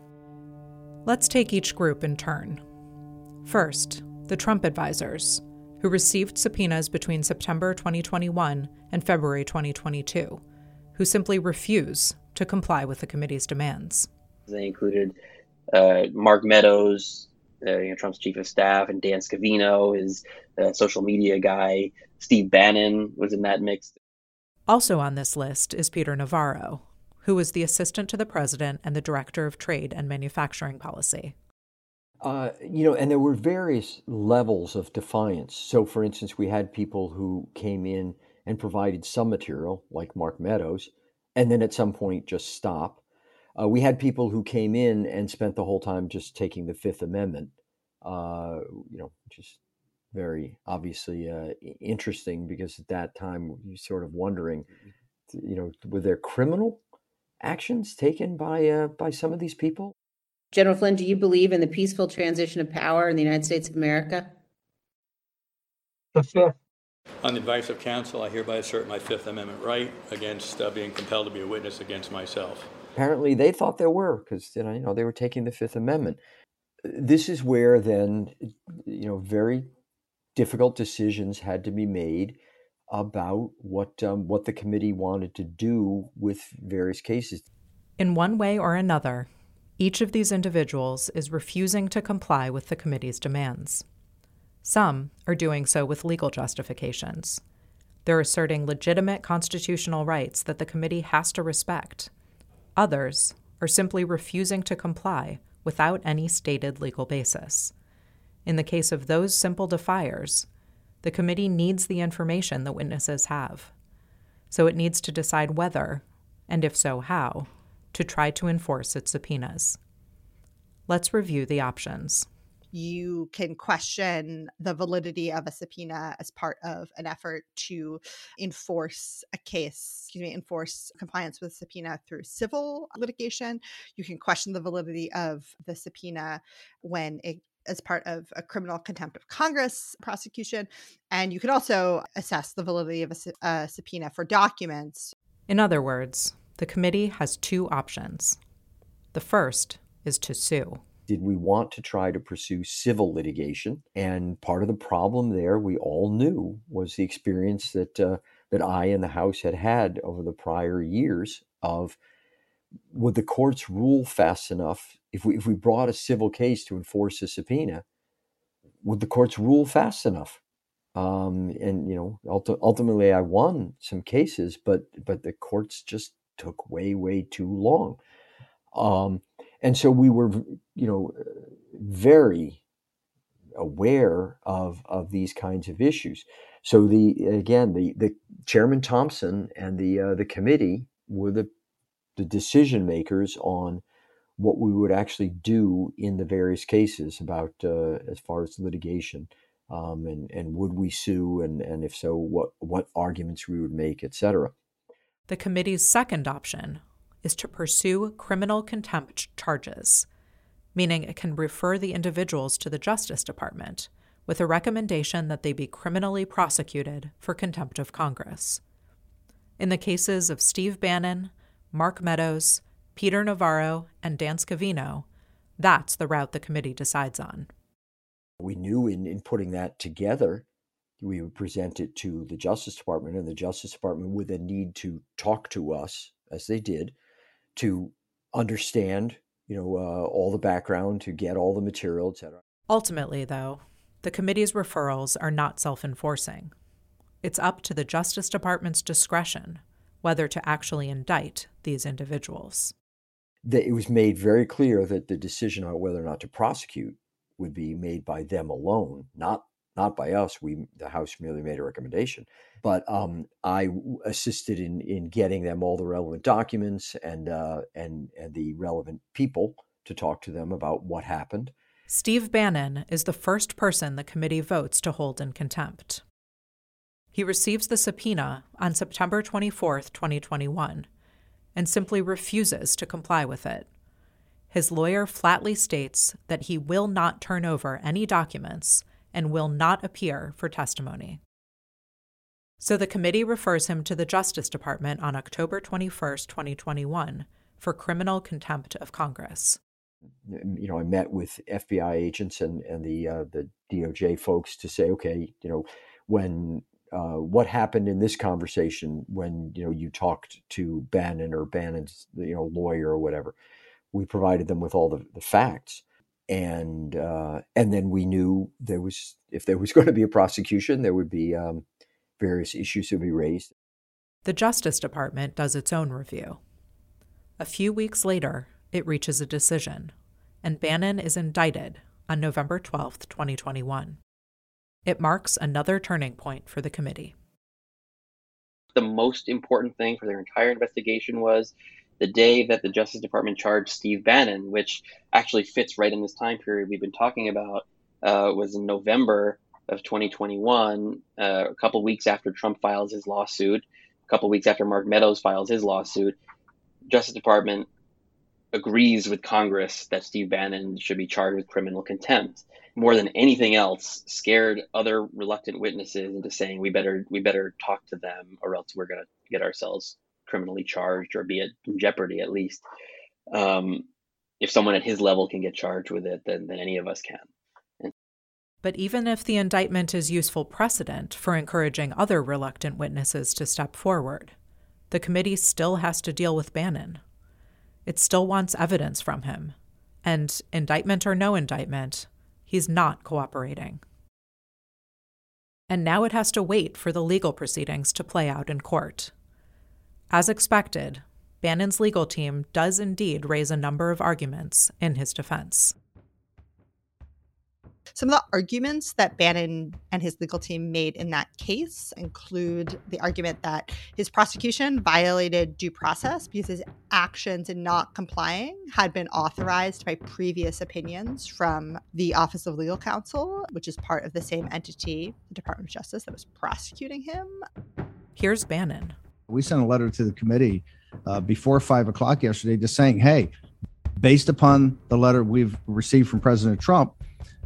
Let's take each group in turn. First, the Trump advisors, who received subpoenas between September 2021 and February 2022, who simply refuse to comply with the committee's demands. They included uh, Mark Meadows, uh, you know, Trump's chief of staff, and Dan Scavino, his uh, social media guy. Steve Bannon was in that mix. Also on this list is Peter Navarro, who was the assistant to the president and the director of trade and manufacturing policy. Uh, you know, and there were various levels of defiance. So, for instance, we had people who came in and provided some material, like Mark Meadows, and then at some point just stop. Uh, we had people who came in and spent the whole time just taking the Fifth Amendment, uh, you know, just very obviously uh, interesting because at that time you're sort of wondering, you know, were there criminal actions taken by uh, by some of these people? General Flynn, do you believe in the peaceful transition of power in the United States of America? The fifth. On the advice of counsel, I hereby assert my Fifth Amendment right against uh, being compelled to be a witness against myself. Apparently, they thought there were because you know, they were taking the Fifth Amendment. This is where then you know very difficult decisions had to be made about what um, what the committee wanted to do with various cases. In one way or another, each of these individuals is refusing to comply with the committee's demands. Some are doing so with legal justifications. They're asserting legitimate constitutional rights that the committee has to respect. Others are simply refusing to comply without any stated legal basis. In the case of those simple defiers, the committee needs the information the witnesses have. So it needs to decide whether, and if so, how, to try to enforce its subpoenas. Let's review the options. You can question the validity of a subpoena as part of an effort to enforce a case, excuse me, enforce compliance with a subpoena through civil litigation. You can question the validity of the subpoena when it as part of a criminal contempt of Congress prosecution. And you can also assess the validity of a, a subpoena for documents. In other words, the committee has two options. The first is to sue. Did we want to try to pursue civil litigation? And part of the problem there, we all knew, was the experience that uh, that I and the House had had over the prior years of would the courts rule fast enough if we if we brought a civil case to enforce a subpoena would the courts rule fast enough um, and you know ulti- ultimately i won some cases but but the courts just took way way too long. Um, and so we were you know very aware of of these kinds of issues. So the again the the chairman thompson and the uh, the committee were the the decision makers on what we would actually do in the various cases about uh, as far as litigation um, and and would we sue and and if so what what arguments we would make etc the committee's second option is to pursue criminal contempt charges meaning it can refer the individuals to the justice department with a recommendation that they be criminally prosecuted for contempt of congress in the cases of steve bannon mark meadows Peter Navarro, and Dan Scavino, that's the route the committee decides on. We knew in, in putting that together, we would present it to the Justice Department, and the Justice Department would then need to talk to us, as they did, to understand, you know, uh, all the background, to get all the material, etc. Ultimately, though, the committee's referrals are not self enforcing. It's up to the Justice Department's discretion whether to actually indict these individuals. That it was made very clear that the decision on whether or not to prosecute would be made by them alone, not not by us. We the House merely made a recommendation, but um, I assisted in in getting them all the relevant documents and uh, and and the relevant people to talk to them about what happened. Steve Bannon is the first person the committee votes to hold in contempt. He receives the subpoena on September 24, 2021, and simply refuses to comply with it. His lawyer flatly states that he will not turn over any documents and will not appear for testimony. So the committee refers him to the Justice Department on October 21, 2021, for criminal contempt of Congress. You know, I met with FBI agents and, and the uh, the DOJ folks to say, okay, you know, when uh, what happened in this conversation when you know you talked to Bannon or Bannon's you know lawyer or whatever. We provided them with all the, the facts, and uh, and then we knew there was if there was going to be a prosecution, there would be um, various issues to be raised. The Justice Department does its own review. A few weeks later, it reaches a decision, and Bannon is indicted on November 12, 2021. It marks another turning point for the committee. The most important thing for their entire investigation was the day that the Justice Department charged Steve Bannon, which actually fits right in this time period we've been talking about, uh, was in November of 2021, uh, a couple weeks after Trump files his lawsuit, a couple weeks after Mark Meadows files his lawsuit. Justice Department agrees with Congress that Steve Bannon should be charged with criminal contempt more than anything else scared other reluctant witnesses into saying we better we better talk to them or else we're going to get ourselves criminally charged or be in jeopardy at least um, if someone at his level can get charged with it then, then any of us can but even if the indictment is useful precedent for encouraging other reluctant witnesses to step forward the committee still has to deal with bannon it still wants evidence from him and indictment or no indictment He's not cooperating. And now it has to wait for the legal proceedings to play out in court. As expected, Bannon's legal team does indeed raise a number of arguments in his defense. Some of the arguments that Bannon and his legal team made in that case include the argument that his prosecution violated due process because his actions in not complying had been authorized by previous opinions from the Office of Legal Counsel, which is part of the same entity, the Department of Justice, that was prosecuting him. Here's Bannon. We sent a letter to the committee uh, before five o'clock yesterday just saying, hey, based upon the letter we've received from President Trump,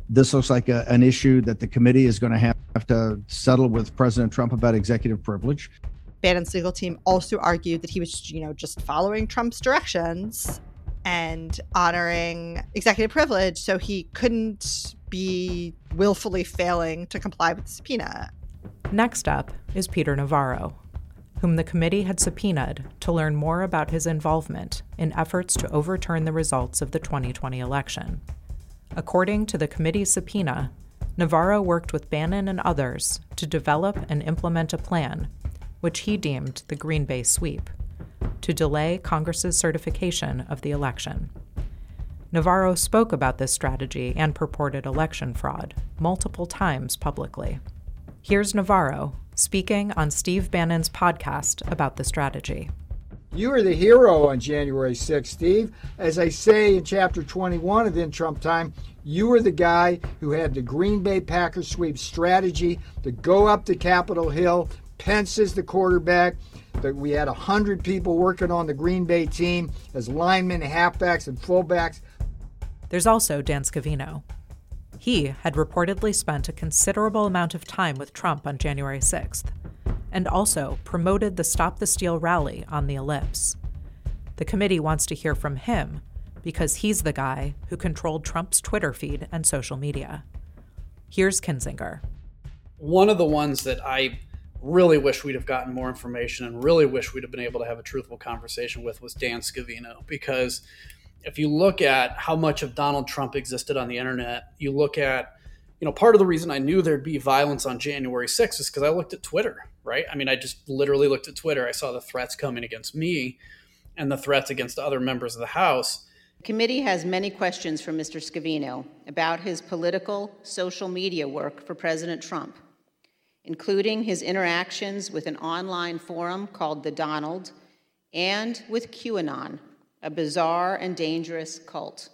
this looks like a, an issue that the committee is going to have, have to settle with President Trump about executive privilege. Bannon's legal team also argued that he was, you know, just following Trump's directions and honoring executive privilege, so he couldn't be willfully failing to comply with the subpoena. Next up is Peter Navarro, whom the committee had subpoenaed to learn more about his involvement in efforts to overturn the results of the 2020 election. According to the committee's subpoena, Navarro worked with Bannon and others to develop and implement a plan, which he deemed the Green Bay sweep, to delay Congress's certification of the election. Navarro spoke about this strategy and purported election fraud multiple times publicly. Here's Navarro speaking on Steve Bannon's podcast about the strategy. You were the hero on January 6th, Steve. As I say in chapter 21 of In Trump Time, you were the guy who had the Green Bay Packers sweep strategy to go up to Capitol Hill. Pence is the quarterback. That we had 100 people working on the Green Bay team as linemen, halfbacks, and fullbacks. There's also Dan Scavino. He had reportedly spent a considerable amount of time with Trump on January 6th and also promoted the Stop the Steal rally on the ellipse. The committee wants to hear from him because he's the guy who controlled Trump's Twitter feed and social media. Here's Kinzinger. One of the ones that I really wish we'd have gotten more information and really wish we'd have been able to have a truthful conversation with was Dan Scavino. Because if you look at how much of Donald Trump existed on the internet, you look at, you know, part of the reason I knew there'd be violence on January 6th is because I looked at Twitter, right? I mean, I just literally looked at Twitter. I saw the threats coming against me and the threats against other members of the House. The committee has many questions for Mr. Scavino about his political social media work for President Trump including his interactions with an online forum called The Donald and with QAnon, a bizarre and dangerous cult.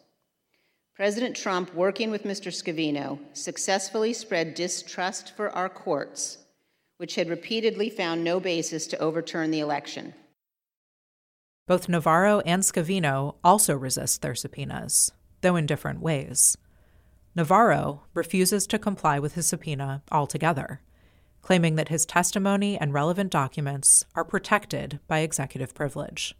President Trump, working with Mr. Scavino, successfully spread distrust for our courts, which had repeatedly found no basis to overturn the election. Both Navarro and Scavino also resist their subpoenas, though in different ways. Navarro refuses to comply with his subpoena altogether claiming that his testimony and relevant documents are protected by executive privilege.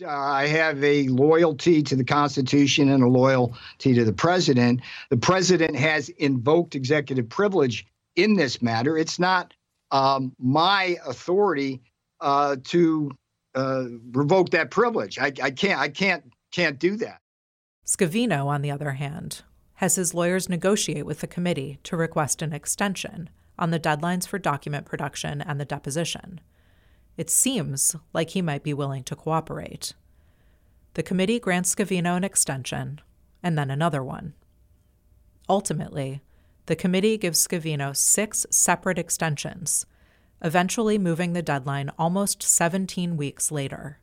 Uh, I have a loyalty to the Constitution and a loyalty to the president. The president has invoked executive privilege in this matter. It's not um, my authority uh, to uh, revoke that privilege. I, I can't. I can't. Can't do that. Scavino, on the other hand, has his lawyers negotiate with the committee to request an extension on the deadlines for document production and the deposition. It seems like he might be willing to cooperate. The committee grants Scavino an extension and then another one. Ultimately, the committee gives Scavino six separate extensions, eventually moving the deadline almost 17 weeks later.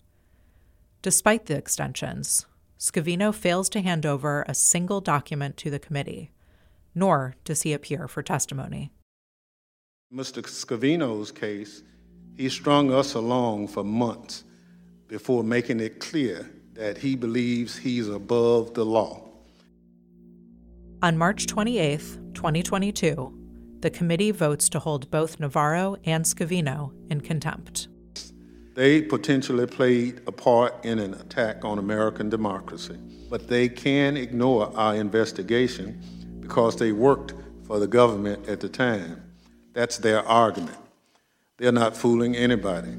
Despite the extensions, Scavino fails to hand over a single document to the committee, nor does he appear for testimony. Mr. Scavino's case, he strung us along for months before making it clear that he believes he's above the law. On March 28, 2022, the committee votes to hold both Navarro and Scavino in contempt. They potentially played a part in an attack on American democracy, but they can ignore our investigation because they worked for the government at the time. That's their argument. They're not fooling anybody.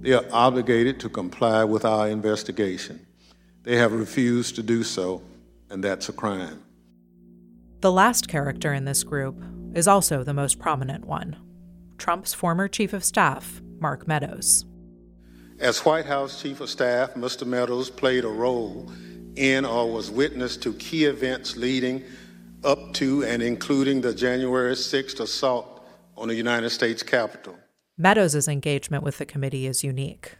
They are obligated to comply with our investigation. They have refused to do so, and that's a crime. The last character in this group is also the most prominent one Trump's former chief of staff, Mark Meadows. As White House Chief of Staff, Mr. Meadows played a role in or was witness to key events leading up to and including the January 6th assault on the United States Capitol. Meadows' engagement with the committee is unique.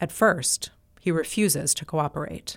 At first, he refuses to cooperate.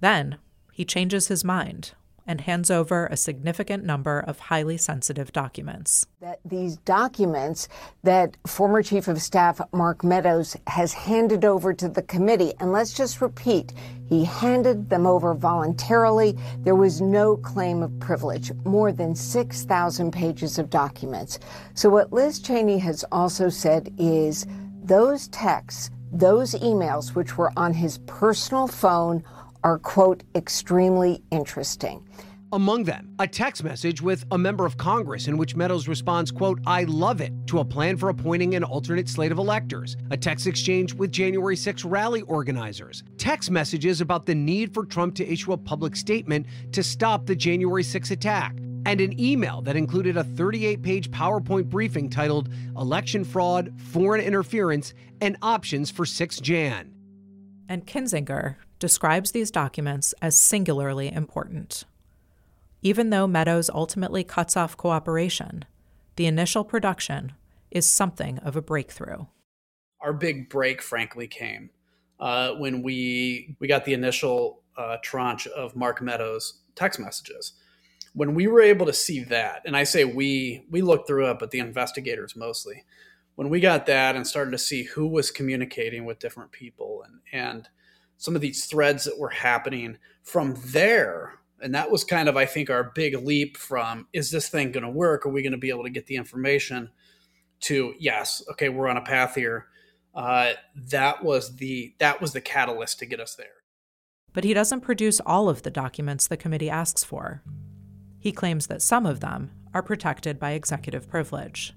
Then, he changes his mind and hands over a significant number of highly sensitive documents. That these documents that former Chief of Staff Mark Meadows has handed over to the committee, and let's just repeat, he handed them over voluntarily. There was no claim of privilege, more than 6,000 pages of documents. So, what Liz Cheney has also said is those texts, those emails, which were on his personal phone, are, quote, extremely interesting. Among them, a text message with a member of Congress in which Meadows responds, quote, I love it, to a plan for appointing an alternate slate of electors, a text exchange with January 6 rally organizers, text messages about the need for Trump to issue a public statement to stop the January 6 attack, and an email that included a 38 page PowerPoint briefing titled Election Fraud, Foreign Interference, and Options for 6 Jan. And Kinzinger describes these documents as singularly important. Even though Meadows ultimately cuts off cooperation, the initial production is something of a breakthrough. Our big break, frankly, came uh, when we we got the initial uh, tranche of Mark Meadows text messages. When we were able to see that, and I say we, we looked through it, but the investigators mostly. When we got that and started to see who was communicating with different people and and some of these threads that were happening from there. And that was kind of i think our big leap from is this thing going to work? Are we going to be able to get the information? To yes okay we're on a path here. Uh, that was the that was the catalyst to get us there. But he doesn't produce all of the documents the committee asks for. He claims that some of them are protected by executive privilege.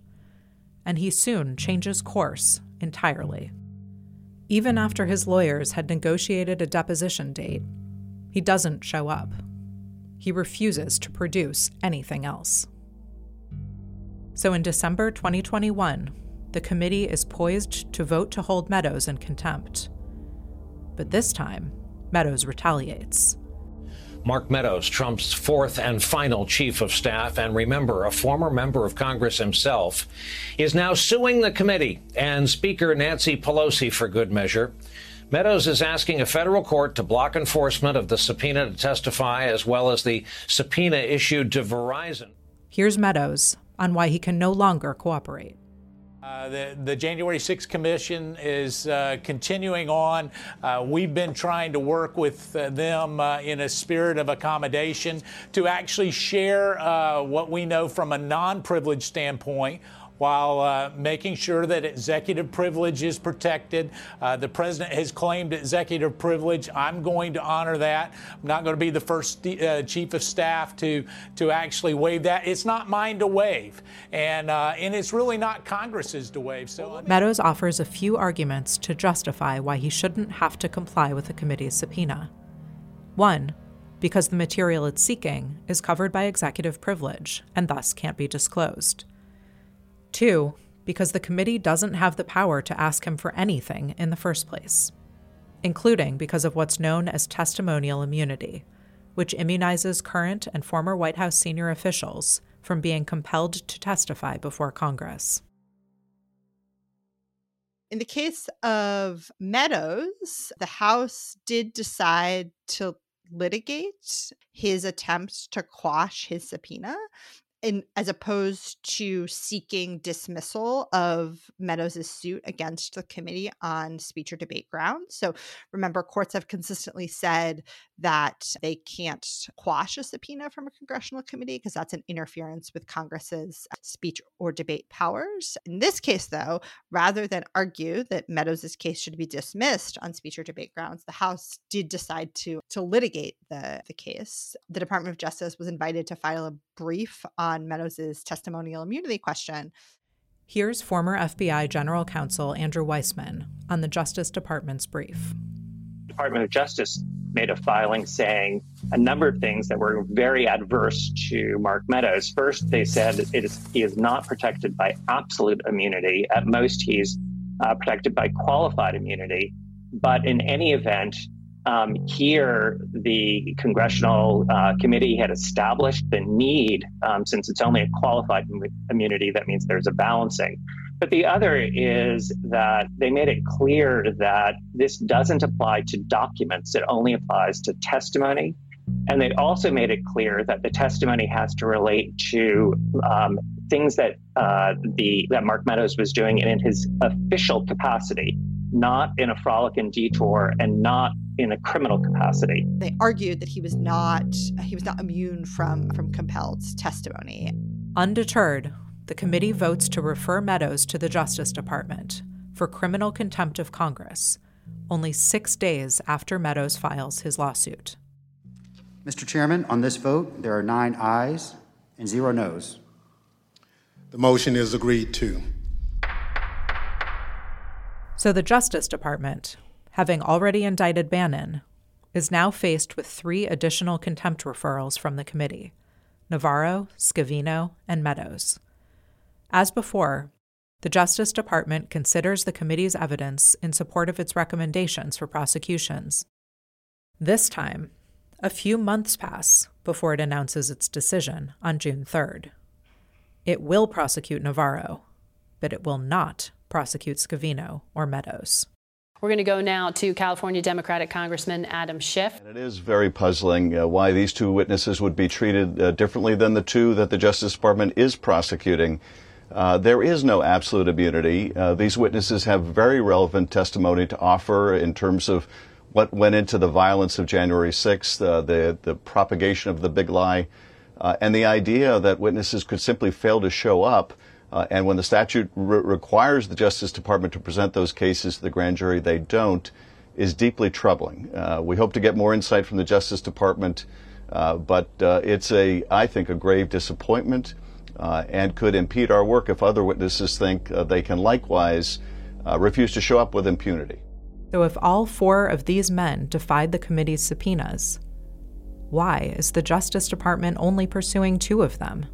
And he soon changes course entirely. Even after his lawyers had negotiated a deposition date, he doesn't show up. He refuses to produce anything else. So in December 2021, the committee is poised to vote to hold Meadows in contempt. But this time, Meadows retaliates. Mark Meadows, Trump's fourth and final chief of staff, and remember, a former member of Congress himself, is now suing the committee and Speaker Nancy Pelosi for good measure. Meadows is asking a federal court to block enforcement of the subpoena to testify, as well as the subpoena issued to Verizon. Here's Meadows on why he can no longer cooperate. Uh, the, the, January 6th Commission is uh, continuing on. Uh, we've been trying to work with uh, them uh, in a spirit of accommodation to actually share uh, what we know from a non privileged standpoint while uh, making sure that executive privilege is protected. Uh, the president has claimed executive privilege. I'm going to honor that. I'm not going to be the first uh, chief of staff to to actually waive that. It's not mine to waive, and uh, and it's really not Congress's to waive. So Meadows offers a few arguments to justify why he shouldn't have to comply with the committee's subpoena. One, because the material it's seeking is covered by executive privilege and thus can't be disclosed. Two, because the committee doesn't have the power to ask him for anything in the first place, including because of what's known as testimonial immunity, which immunizes current and former White House senior officials from being compelled to testify before Congress. In the case of Meadows, the House did decide to litigate his attempt to quash his subpoena in as opposed to seeking dismissal of Meadows' suit against the committee on speech or debate grounds. So remember, courts have consistently said that they can't quash a subpoena from a congressional committee because that's an interference with Congress's speech or debate powers. In this case, though, rather than argue that Meadows' case should be dismissed on speech or debate grounds, the House did decide to to litigate the, the case. The Department of Justice was invited to file a brief on Meadows' testimonial immunity question. Here's former FBI General Counsel Andrew Weissmann on the Justice Department's brief. Department of Justice made a filing saying a number of things that were very adverse to Mark Meadows. First, they said it is, he is not protected by absolute immunity. At most, he's uh, protected by qualified immunity. But in any event, um, here, the congressional uh, committee had established the need, um, since it's only a qualified immunity, that means there's a balancing. But the other is that they made it clear that this doesn't apply to documents, it only applies to testimony. And they also made it clear that the testimony has to relate to um, things that uh, the that Mark Meadows was doing in his official capacity, not in a frolic and detour, and not in a criminal capacity. They argued that he was not he was not immune from from compelled testimony. Undeterred, the committee votes to refer Meadows to the Justice Department for criminal contempt of Congress, only 6 days after Meadows files his lawsuit. Mr. Chairman, on this vote, there are 9 ayes and 0 noes. The motion is agreed to. So the Justice Department having already indicted Bannon, is now faced with three additional contempt referrals from the committee Navarro, Scavino, and Meadows. As before, the Justice Department considers the committee's evidence in support of its recommendations for prosecutions. This time, a few months pass before it announces its decision on June 3rd. It will prosecute Navarro, but it will not prosecute Scavino or Meadows. We're going to go now to California Democratic Congressman Adam Schiff. And it is very puzzling uh, why these two witnesses would be treated uh, differently than the two that the Justice Department is prosecuting. Uh, there is no absolute immunity. Uh, these witnesses have very relevant testimony to offer in terms of what went into the violence of January 6th, uh, the, the propagation of the big lie, uh, and the idea that witnesses could simply fail to show up uh, and when the statute re- requires the Justice Department to present those cases to the grand jury, they don't, is deeply troubling. Uh, we hope to get more insight from the Justice Department Uh, but uh, it's a, I think, a grave disappointment uh, and could impede our work if other witnesses think uh, they can likewise refuse to show up with impunity. So, if all four of these men defied the committee's subpoenas, why is the Justice Department only pursuing two of them?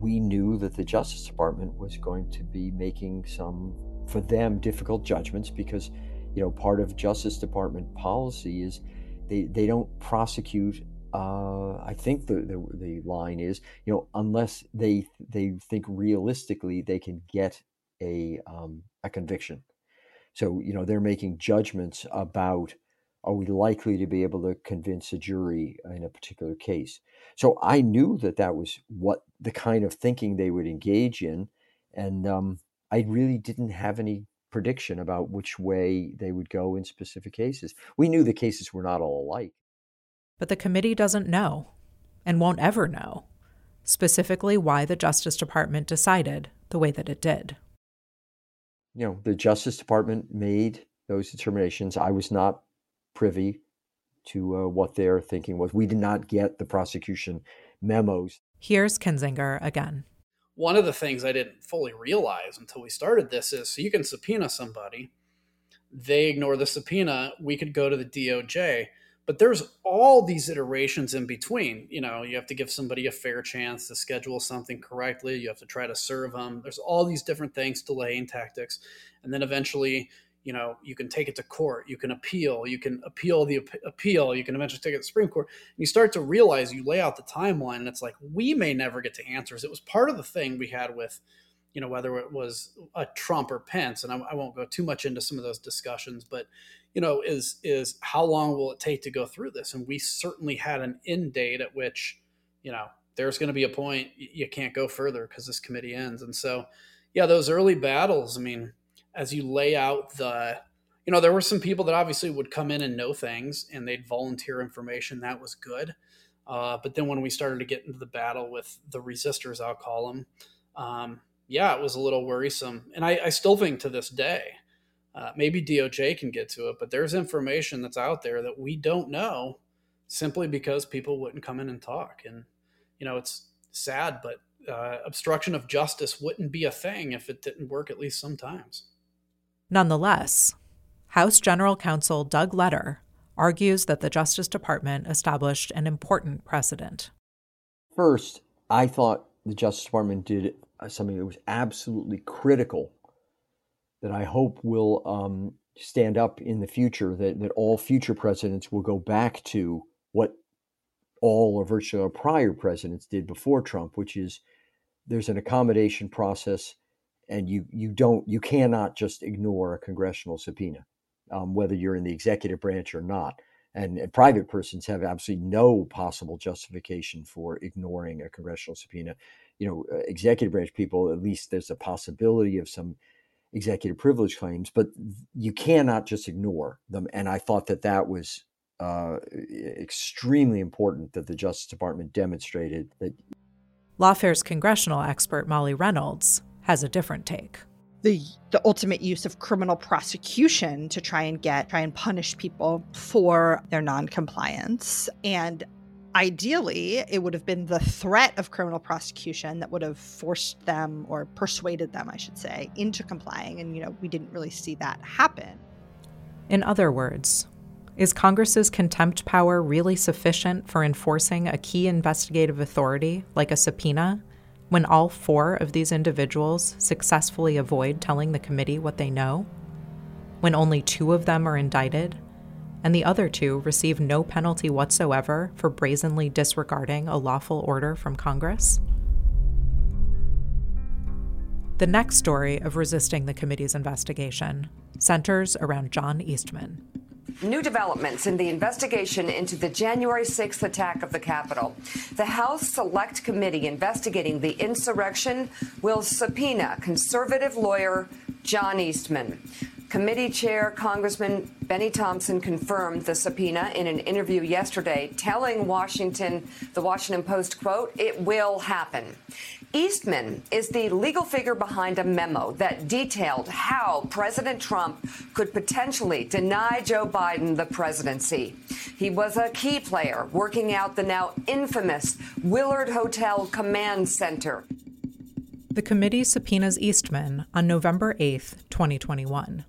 We knew that the Justice Department was going to be making some, for them, difficult judgments because, you know, part of Justice Department policy is they, they don't prosecute uh, I think the, the, the line is, you know, unless they they think realistically they can get a um, a conviction. So you know they're making judgments about are we likely to be able to convince a jury in a particular case. So I knew that that was what the kind of thinking they would engage in, and um, I really didn't have any prediction about which way they would go in specific cases. We knew the cases were not all alike. But the committee doesn't know and won't ever know specifically why the Justice Department decided the way that it did. You know, the Justice Department made those determinations. I was not privy to uh, what their thinking was. We did not get the prosecution memos. Here's Kinzinger again. One of the things I didn't fully realize until we started this is so you can subpoena somebody, they ignore the subpoena, we could go to the DOJ but there's all these iterations in between you know you have to give somebody a fair chance to schedule something correctly you have to try to serve them there's all these different things delaying tactics and then eventually you know you can take it to court you can appeal you can appeal the appeal you can eventually take it to the supreme court and you start to realize you lay out the timeline and it's like we may never get to answers it was part of the thing we had with you know whether it was a trump or pence and I, I won't go too much into some of those discussions but you know, is is how long will it take to go through this? And we certainly had an end date at which, you know, there's going to be a point you can't go further because this committee ends. And so, yeah, those early battles. I mean, as you lay out the, you know, there were some people that obviously would come in and know things, and they'd volunteer information. That was good. Uh, but then when we started to get into the battle with the resistors, I'll call them, um, yeah, it was a little worrisome. And I, I still think to this day, uh, maybe DOJ can get to it, but there's information that's out there that we don't know simply because people wouldn't come in and talk. And, you know, it's sad, but uh, obstruction of justice wouldn't be a thing if it didn't work at least sometimes. Nonetheless, House General Counsel Doug Letter argues that the Justice Department established an important precedent. First, I thought the Justice Department did something that was absolutely critical that I hope will um, stand up in the future, that, that all future presidents will go back to what all or virtually all prior presidents did before Trump, which is there's an accommodation process and you, you don't you cannot just ignore a congressional subpoena, um, whether you're in the executive branch or not. And, and, private persons have absolutely no possible justification for ignoring a congressional subpoena. You know, uh, executive branch people, at least there's a possibility of some executive privilege claims, but you cannot just ignore them. And I thought that that was uh, extremely important that the Justice Department demonstrated that. Lawfare's congressional expert Molly Reynolds has a different take. The, the ultimate use of criminal prosecution to try and get try and punish people for their noncompliance and ideally, it would have been the threat of criminal prosecution that would have forced them or persuaded them, I should say, into complying. And, you know, we didn't really see that happen. In other words, is Congress's contempt power really sufficient for enforcing a key investigative authority like a subpoena when all four of these individuals successfully avoid telling the committee what they know? When only two of them are indicted and the other two receive no penalty whatsoever for brazenly disregarding a lawful order from Congress? The next story of resisting the committee's investigation centers around John Eastman. New developments in the investigation into the January 6th attack of the Capitol. The House Select Committee investigating the insurrection will subpoena conservative lawyer John Eastman. Committee Chair Congressman Bennie Thompson confirmed the subpoena in an interview yesterday, telling Washington, the Washington Post, quote, it will happen. Eastman is the legal figure behind a memo that detailed how President Trump could potentially deny Joe Biden the presidency. He was a key player working out the now infamous Willard Hotel Command Center. The committee subpoenas Eastman on November 8, 2021.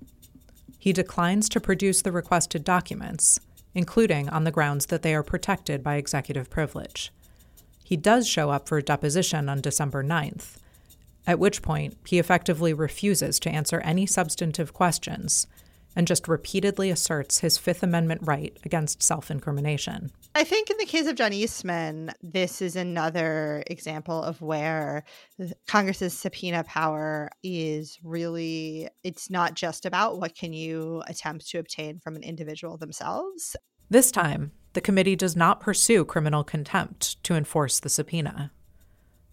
He declines to produce the requested documents, including on the grounds that they are protected by executive privilege. He does show up for a deposition on December 9th, at which point he effectively refuses to answer any substantive questions and just repeatedly asserts his Fifth Amendment right against self incrimination. I think in the case of John Eastman, this is another example of where Congress's subpoena power is really, it's not just about what can you attempt to obtain from an individual themselves. This time, the committee does not pursue criminal contempt to enforce the subpoena.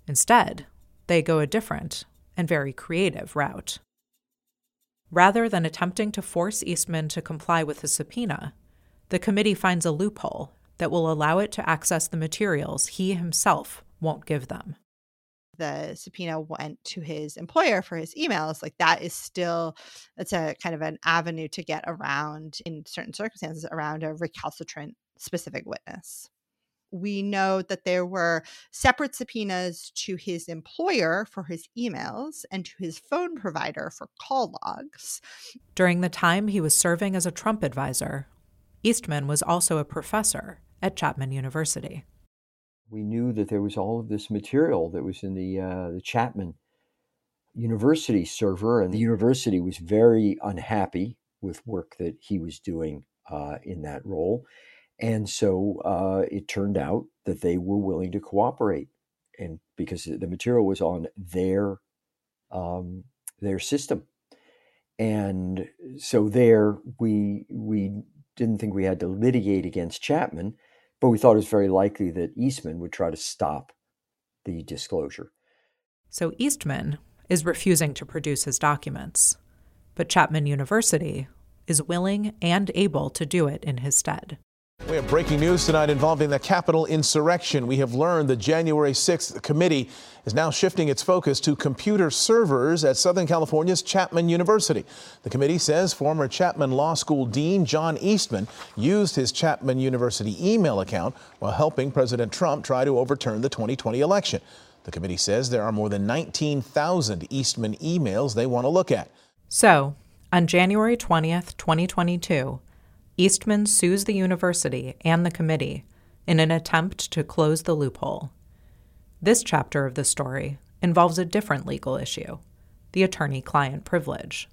Instead, they go a different and very creative route. Rather than attempting to force Eastman to comply with the subpoena, the committee finds a loophole that will allow it to access the materials he himself won't give them. The subpoena went to his employer for his emails. Like that is still it's a kind of an avenue to get around in certain circumstances around a recalcitrant specific witness we know that there were separate subpoenas to his employer for his emails and to his phone provider for call logs. During the time he was serving as a Trump advisor, Eastman was also a professor at Chapman University we knew that there was all of this material that was in the uh, the Chapman University server, and the university was very unhappy with work that he was doing uh, in that role, and so uh, it turned out that they were willing to cooperate, and because the material was on their um, their system, and so there we we didn't think we had to litigate against Chapman but we thought it was very likely that Eastman would try to stop the disclosure. So Eastman is refusing to produce his documents, but Chapman University is willing and able to do it in his stead. We have breaking news tonight involving the Capitol insurrection. We have learned the January 6th committee is now shifting its focus to computer servers at Southern California's Chapman University. The committee says former Chapman Law School Dean John Eastman used his Chapman University email account while helping President Trump try to overturn the 2020 election. The committee says there are more than 19,000 Eastman emails they want to look at. So, on January 20th, 2022, Eastman sues the university and the committee in an attempt to close the loophole. This chapter of the story involves a different legal issue the attorney client privilege.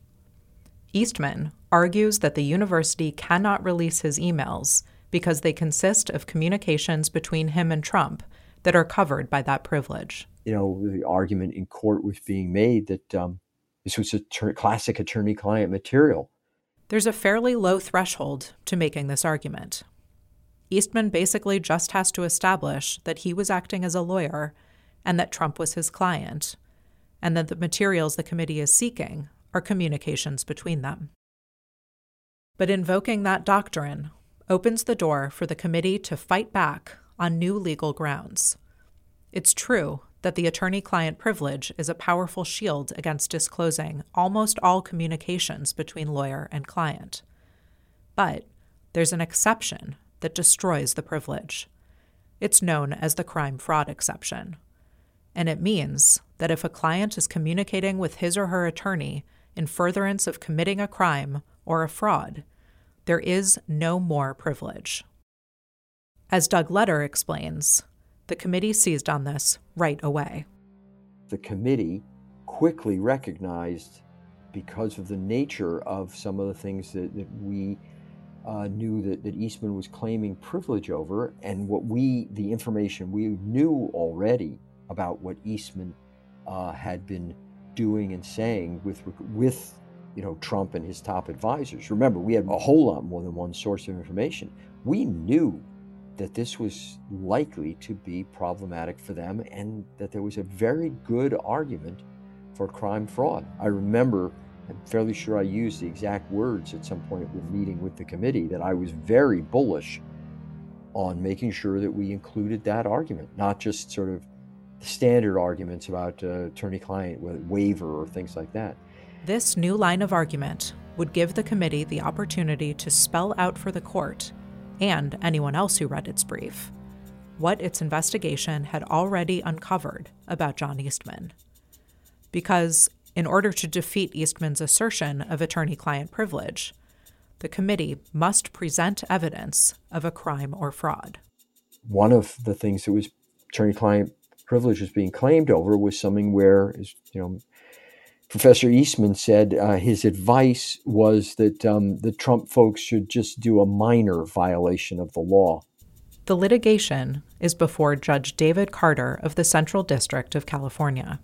Eastman argues that the university cannot release his emails because they consist of communications between him and Trump that are covered by that privilege. You know, the argument in court was being made that um, this was a ter- classic attorney client material there's a fairly low threshold to making this argument. Eastman basically just has to establish that he was acting as a lawyer and that Trump was his client, and that the materials the committee is seeking are communications between them. But invoking that doctrine opens the door for the committee to fight back on new legal grounds. It's true that the attorney client privilege is a powerful shield against disclosing almost all communications between lawyer and client. But there's an exception that destroys the privilege. It's known as the crime fraud exception. And it means that if a client is communicating with his or her attorney in furtherance of committing a crime or a fraud, there is no more privilege. As Doug Letter explains, the committee seized on this right away. The committee quickly recognized, because of the nature of some of the things that, that we uh, knew that, that Eastman was claiming privilege over, and what we, the information we knew already about what Eastman uh, had been doing and saying with with you know Trump and his top advisors. Remember, we had a whole lot more than one source of information. We knew that this was likely to be problematic for them and that there was a very good argument for crime fraud. I remember, I'm fairly sure I used the exact words at some point in meeting with the committee that I was very bullish on making sure that we included that argument, not just sort of standard arguments about uh, attorney-client waiver or things like that. This new line of argument would give the committee the opportunity to spell out for the court and anyone else who read its brief what its investigation had already uncovered about John Eastman. Because, in order to defeat Eastman's assertion of attorney client privilege, the committee must present evidence of a crime or fraud. One of the things that was attorney client privilege was being claimed over was something where, you know, Professor Eastman said uh, his advice was that um, the Trump folks should just do a minor violation of the law. The litigation is before Judge David Carter of the Central District of California.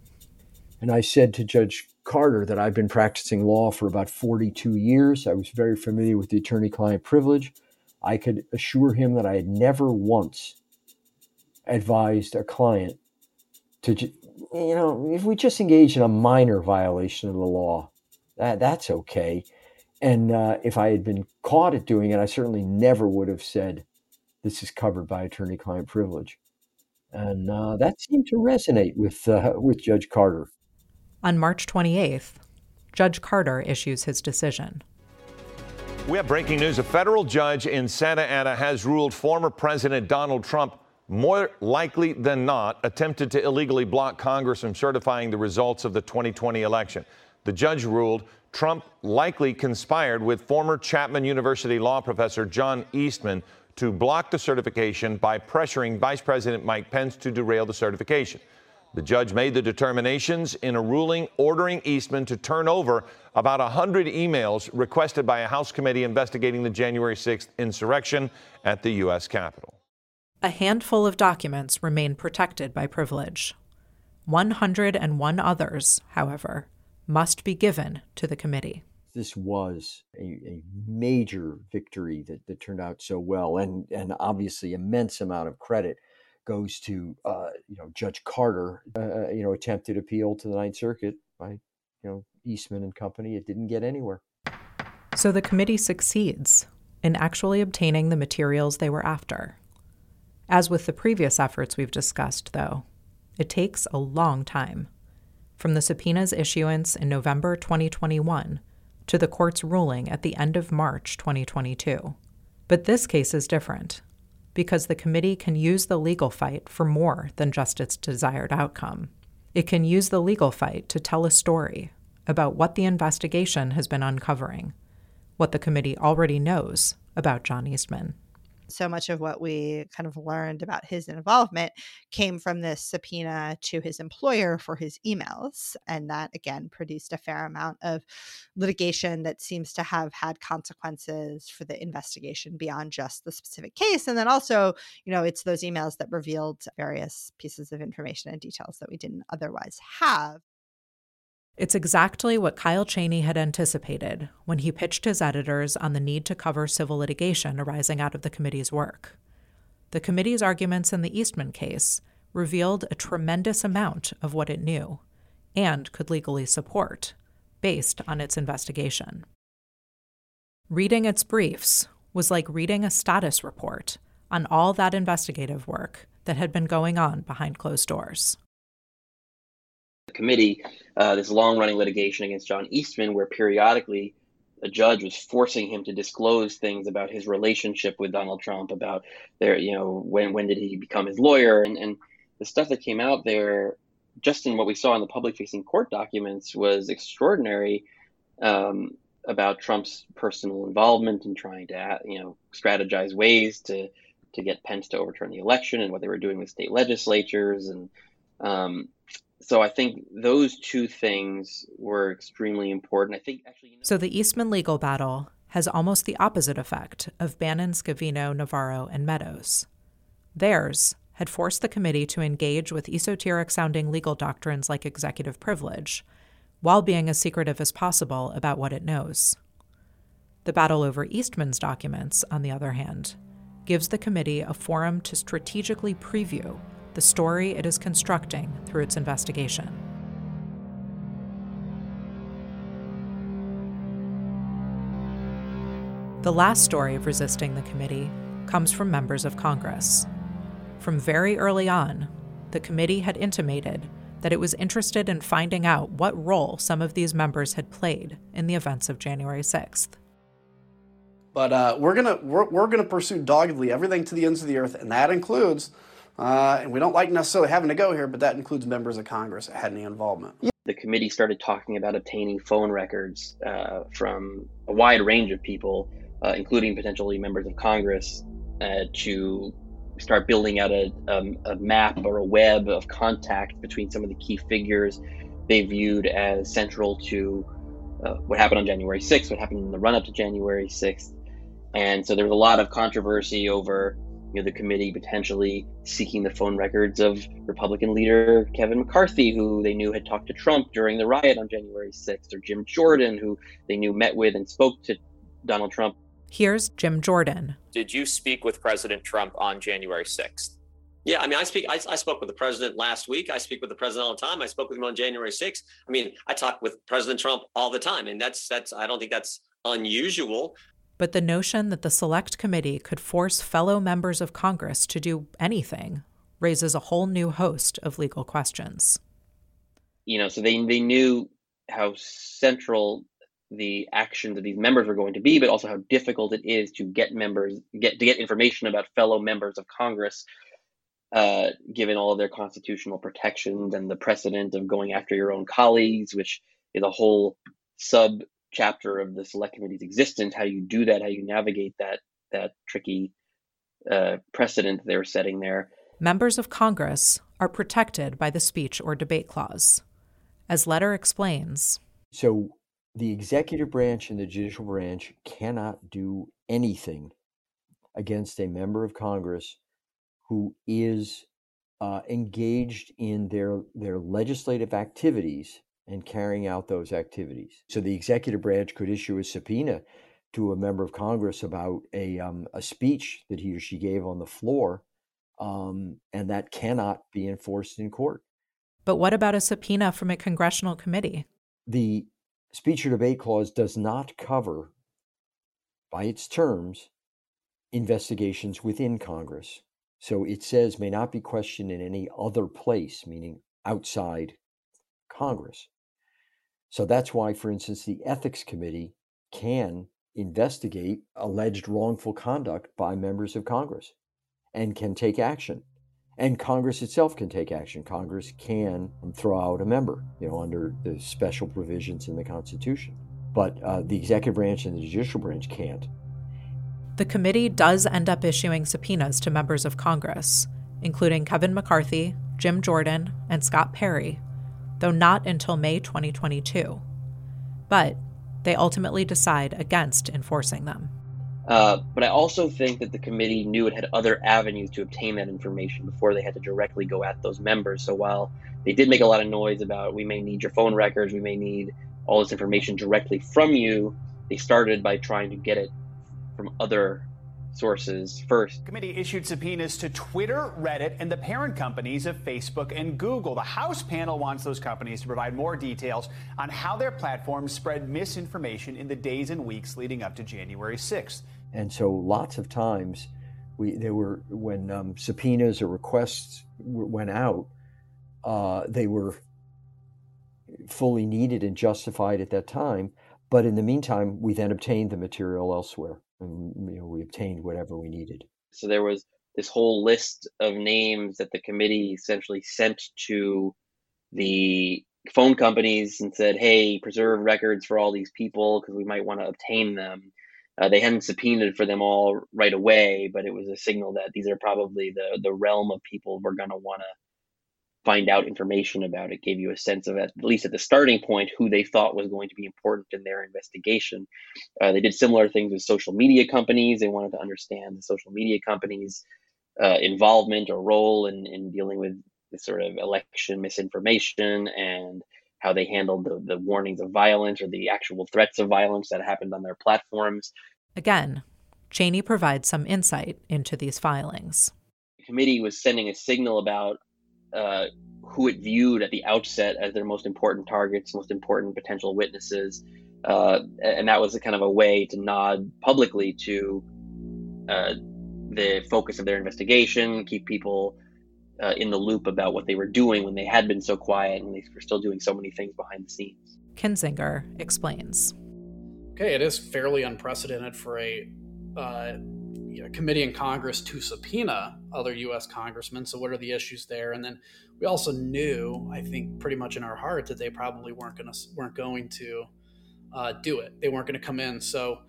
And I said to Judge Carter that I've been practicing law for about 42 years. I was very familiar with the attorney client privilege. I could assure him that I had never once advised a client to you know, if we just engage in a minor violation of the law, that that's okay. And uh, if I had been caught at doing it, I certainly never would have said this is covered by attorney-client privilege. And uh, that seemed to resonate with uh, with Judge Carter. On March 28th, Judge Carter issues his decision. We have breaking news. A federal judge in Santa Ana has ruled former President Donald Trump more likely than not, attempted to illegally block Congress from certifying the results of the 2020 election. The judge ruled Trump likely conspired with former Chapman University law professor John Eastman to block the certification by pressuring Vice President Mike Pence to derail the certification. The judge made the determinations in a ruling ordering Eastman to turn over about 100 emails requested by a House committee investigating the January 6th insurrection at the U.S. Capitol. A handful of documents remain protected by privilege. 101 others, however, must be given to the committee. This was a, a major victory that, that, turned out so well, and, and obviously immense amount of credit goes to uh, you know Judge Carter. Uh, uh you know, attempted appeal to the Ninth Circuit by you know Eastman and company. It didn't get anywhere. So the committee succeeds in actually obtaining the materials they were after. As with the previous efforts we've discussed, though, it takes a long time. From the subpoena's issuance in November 2021 to the court's ruling at the end of March 2022. But this case is different because the committee can use the legal fight for more than just its desired outcome. It can use the legal fight to tell a story about what the investigation has been uncovering, what the committee already knows about John Eastman so much of what we kind of learned about his involvement came from this subpoena to his employer for his emails. And that, again, produced a fair amount of litigation that seems to have had consequences for the investigation beyond just the specific case. And then also, you know, it's those emails that revealed various pieces of information and details that we didn't otherwise have. It's exactly what Kyle Cheney had anticipated when he pitched his editors on the need to cover civil litigation arising out of the committee's work. The committee's arguments in the Eastman case revealed a tremendous amount of what it knew and could legally support based on its investigation. Reading its briefs was like reading a status report on all that investigative work that had been going on behind closed doors committee uh, this long running litigation against John Eastman, where periodically a judge was forcing him to disclose things about his relationship with Donald Trump, about their, you know, when when did he become his lawyer, and and the stuff that came out there, just in what we saw in the public facing court documents, was extraordinary. Um, about Trump's personal involvement in trying to, you know, strategize ways to to get Pence to overturn the election and what they were doing with state legislatures and um, so I think those two things were extremely important. I think actually. You know- so the Eastman legal battle has almost the opposite effect of Bannon, Scavino, Navarro, and Meadows. Theirs had forced the committee to engage with esoteric sounding legal doctrines like executive privilege, while being as secretive as possible about what it knows. The battle over Eastman's documents, on the other hand, gives the committee a forum to strategically preview the story it is constructing through its investigation. The last story of resisting the committee comes from members of Congress. From very early on, the committee had intimated that it was interested in finding out what role some of these members had played in the events of January 6th. But uh, we're gonna we're, we're gonna pursue doggedly everything to the ends of the earth, and that includes, uh, and we don't like necessarily having to go here, but that includes members of Congress that had any involvement. The committee started talking about obtaining phone records uh, from a wide range of people, uh, including potentially members of Congress, uh, to start building out a, um, a map or a web of contact between some of the key figures they viewed as central to uh, what happened on January 6th, what happened in the run up to January 6th, and so there was a lot of controversy over you know, the committee potentially seeking the phone records of Republican leader Kevin McCarthy, who they knew had talked to Trump during the riot on January 6th, or Jim Jordan, who they knew met with and spoke to Donald Trump. Here's Jim Jordan. Did you speak with President Trump on January 6th? Yeah, I mean, I speak. I, I, spoke with the president last week. I speak with the president all the time. I spoke with him on January 6th. I mean, I talk with President Trump all the time, and that's that's. I don't think that's unusual but the notion that the Select Committee could force fellow members of Congress to do anything raises a whole new host of legal questions. You know, so they, they knew how central the actions of these members were going to be, but also how difficult it is to get members get to get information about fellow members of Congress, uh, given all of their constitutional protections and the precedent of going after your own colleagues, which is a whole sub chapter of the select committee's existence, how you do that, how you navigate that that tricky uh, precedent they're setting there. Members of Congress are protected by the speech or debate clause. As Letter explains. So the executive branch and the judicial branch cannot do anything against a member of Congress who is uh, engaged in their their legislative activities and carrying out those activities. So the executive branch could issue a subpoena to a member of Congress about a, um, a speech that he or she gave on the floor, um, and that cannot be enforced in court. But what about a subpoena from a congressional committee? The speech or debate clause does not cover, by its terms, investigations within Congress. So it says may not be questioned in any other place, meaning outside Congress. So that's why, for instance, the Ethics Committee can investigate alleged wrongful conduct by members of Congress and can take action. And Congress itself can take action. Congress can throw out a member, you know, under the special provisions in the Constitution. But uh, the executive branch and the judicial branch can't. The committee does end up issuing subpoenas to members of Congress, including Kevin McCarthy, Jim Jordan, and Scott Perry, though not until May 2022. But they ultimately decide against enforcing them. Uh, but I also think that the committee knew it had other avenues to obtain that information before they had to directly go at those members. So while they did make a lot of noise about we may need your phone records, we may need all this information directly from you, they started by trying to get it from other sources first. The committee issued subpoenas to Twitter, Reddit, and the parent companies of Facebook and Google. The House panel wants those companies to provide more details on how their platforms spread misinformation in the days and weeks leading up to January 6th. And so, lots of times, we there were when um, subpoenas or requests went out, uh, they were fully needed and justified at that time. But in the meantime, we then obtained the material elsewhere and you know, we obtained whatever we needed. So there was this whole list of names that the committee essentially sent to the phone companies and said, "Hey, preserve records for all these people because we might want to obtain them." Uh, they hadn't subpoenaed for them all right away, but it was a signal that these are probably the the realm of people we're going to want to find out information about. It gave you a sense of, at least at the starting point, who they thought was going to be important in their investigation. Uh, they did similar things with social media companies. They wanted to understand the social media companies' uh, involvement or role in, in dealing with this sort of election misinformation and how they handled the, the warnings of violence or the actual threats of violence that happened on their platforms. Again, Cheney provides some insight into these filings. The committee was sending a signal about uh, who it viewed at the outset as their most important targets, most important potential witnesses. Uh, and that was a kind of a way to nod publicly to uh, the focus of their investigation, keep people uh, in the loop about what they were doing when they had been so quiet and they were still doing so many things behind the scenes. Kinzinger explains. Okay, it is fairly unprecedented for a uh, you know, committee in Congress to subpoena other U.S. congressmen. So, what are the issues there? And then we also knew, I think, pretty much in our heart that they probably weren't going to weren't going to uh, do it. They weren't going to come in. So,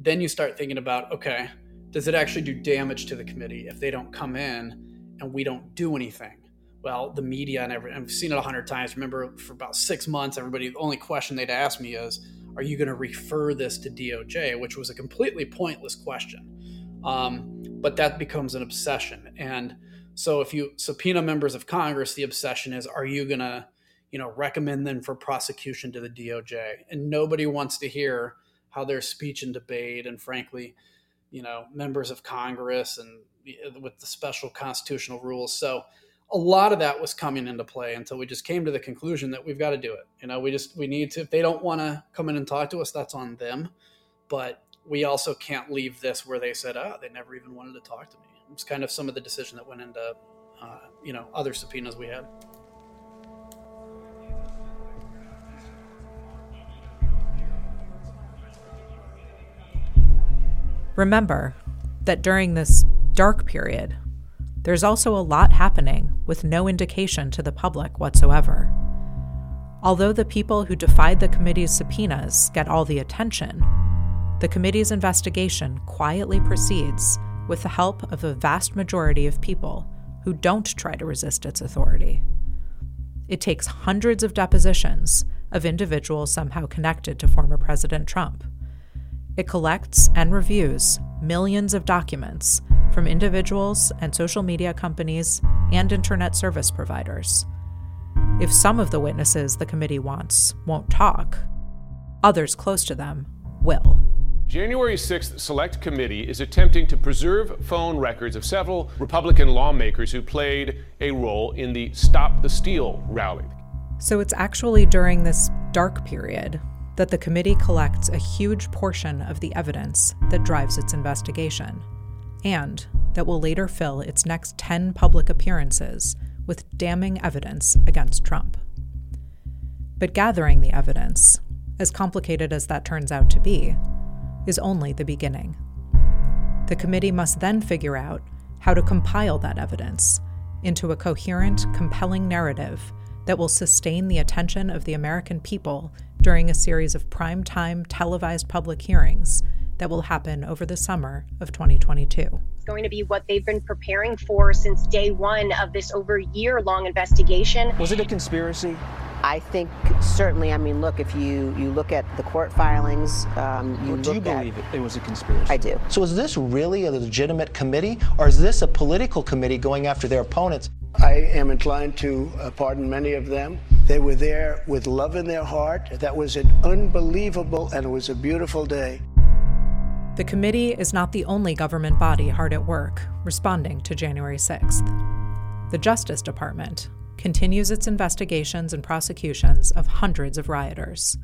then you start thinking about, okay, does it actually do damage to the committee if they don't come in and we don't do anything? Well, the media and every, I've seen it a hundred times. Remember, for about six months, everybody, the only question they'd ask me is, are you going to refer this to DOJ? Which was a completely pointless question. Um, but that becomes an obsession. And so if you subpoena members of Congress, the obsession is, are you going to, you know, recommend them for prosecution to the DOJ? And nobody wants to hear how their speech and debate and frankly, you know, members of Congress and with the special constitutional rules. So a lot of that was coming into play until we just came to the conclusion that we've got to do it. You know, we just we need to if they don't want to come in and talk to us, that's on them. But we also can't leave this where they said, "Oh, they never even wanted to talk to me." It's kind of some of the decision that went into, uh, you know, other subpoenas we had. Remember that during this dark period, there's also a lot happening with no indication to the public whatsoever. Although the people who defied the committee's subpoenas get all the attention, the committee's investigation quietly proceeds with the help of a vast majority of people who don't try to resist its authority. It takes hundreds of depositions of individuals somehow connected to former President Trump. It collects and reviews millions of documents from individuals and social media companies and internet service providers. If some of the witnesses the committee wants won't talk, others close to them will. January 6th Select Committee is attempting to preserve phone records of several Republican lawmakers who played a role in the Stop the Steal rally. So it's actually during this dark period that the committee collects a huge portion of the evidence that drives its investigation, and that will later fill its next 10 public appearances with damning evidence against Trump. But gathering the evidence, as complicated as that turns out to be, is only the beginning. The committee must then figure out how to compile that evidence into a coherent, compelling narrative that will sustain the attention of the American people during a series of prime-time televised public hearings that will happen over the summer of 2022. It's going to be what they've been preparing for since day one of this over year long investigation. Was it a conspiracy? I think certainly. I mean, look, if you you look at the court filings, um, you do you at, believe it, it was a conspiracy? I do. So is this really a legitimate committee, or is this a political committee going after their opponents? I am inclined to uh, pardon many of them. They were there with love in their heart. That was an unbelievable and it was a beautiful day. The committee is not the only government body hard at work responding to January 6th. The Justice Department continues its investigations and prosecutions of hundreds of rioters.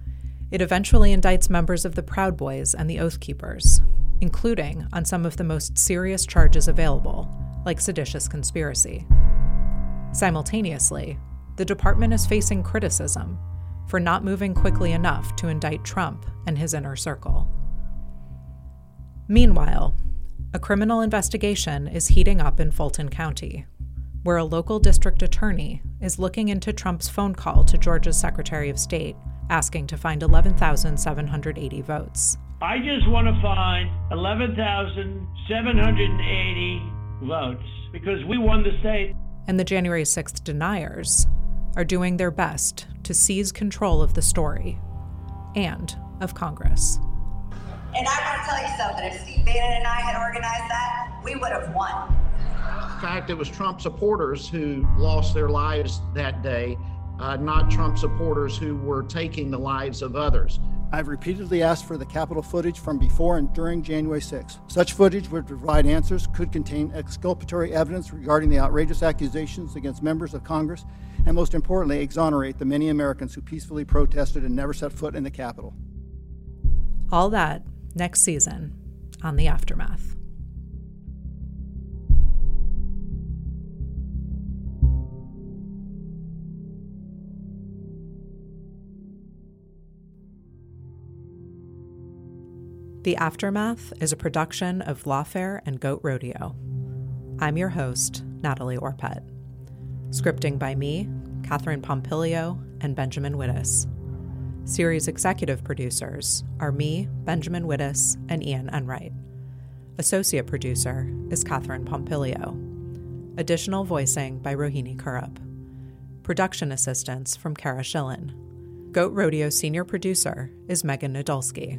It eventually indicts members of the Proud Boys and the Oath Keepers, including on some of the most serious charges available, like seditious conspiracy. Simultaneously, the department is facing criticism for not moving quickly enough to indict Trump and his inner circle. Meanwhile, a criminal investigation is heating up in Fulton County, where a local district attorney is looking into Trump's phone call to Georgia's Secretary of State asking to find 11,780 votes. I just want to find 11,780 votes because we won the state. And the January 6th deniers are doing their best to seize control of the story and of Congress. And I want to tell you something if Steve Bannon and I had organized that, we would have won. In fact, it was Trump supporters who lost their lives that day, uh, not Trump supporters who were taking the lives of others. I've repeatedly asked for the Capitol footage from before and during January 6. Such footage would provide answers, could contain exculpatory evidence regarding the outrageous accusations against members of Congress, and most importantly, exonerate the many Americans who peacefully protested and never set foot in the Capitol. All that next season on The Aftermath. The Aftermath is a production of Lawfare and Goat Rodeo. I'm your host, Natalie Orpett. Scripting by me, Catherine Pompilio, and Benjamin Wittes. Series executive producers are me, Benjamin Wittes, and Ian Enright. Associate producer is Catherine Pompilio. Additional voicing by Rohini Kurup. Production assistance from Kara Schillen. Goat Rodeo senior producer is Megan Nadolski.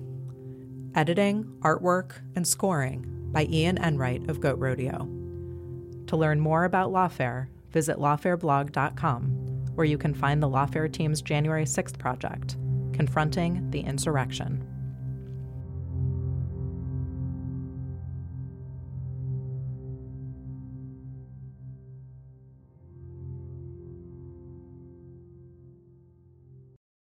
Editing, artwork, and scoring by Ian Enright of Goat Rodeo. To learn more about Lawfare, visit lawfareblog.com, where you can find the Lawfare team's January 6th project, Confronting the Insurrection.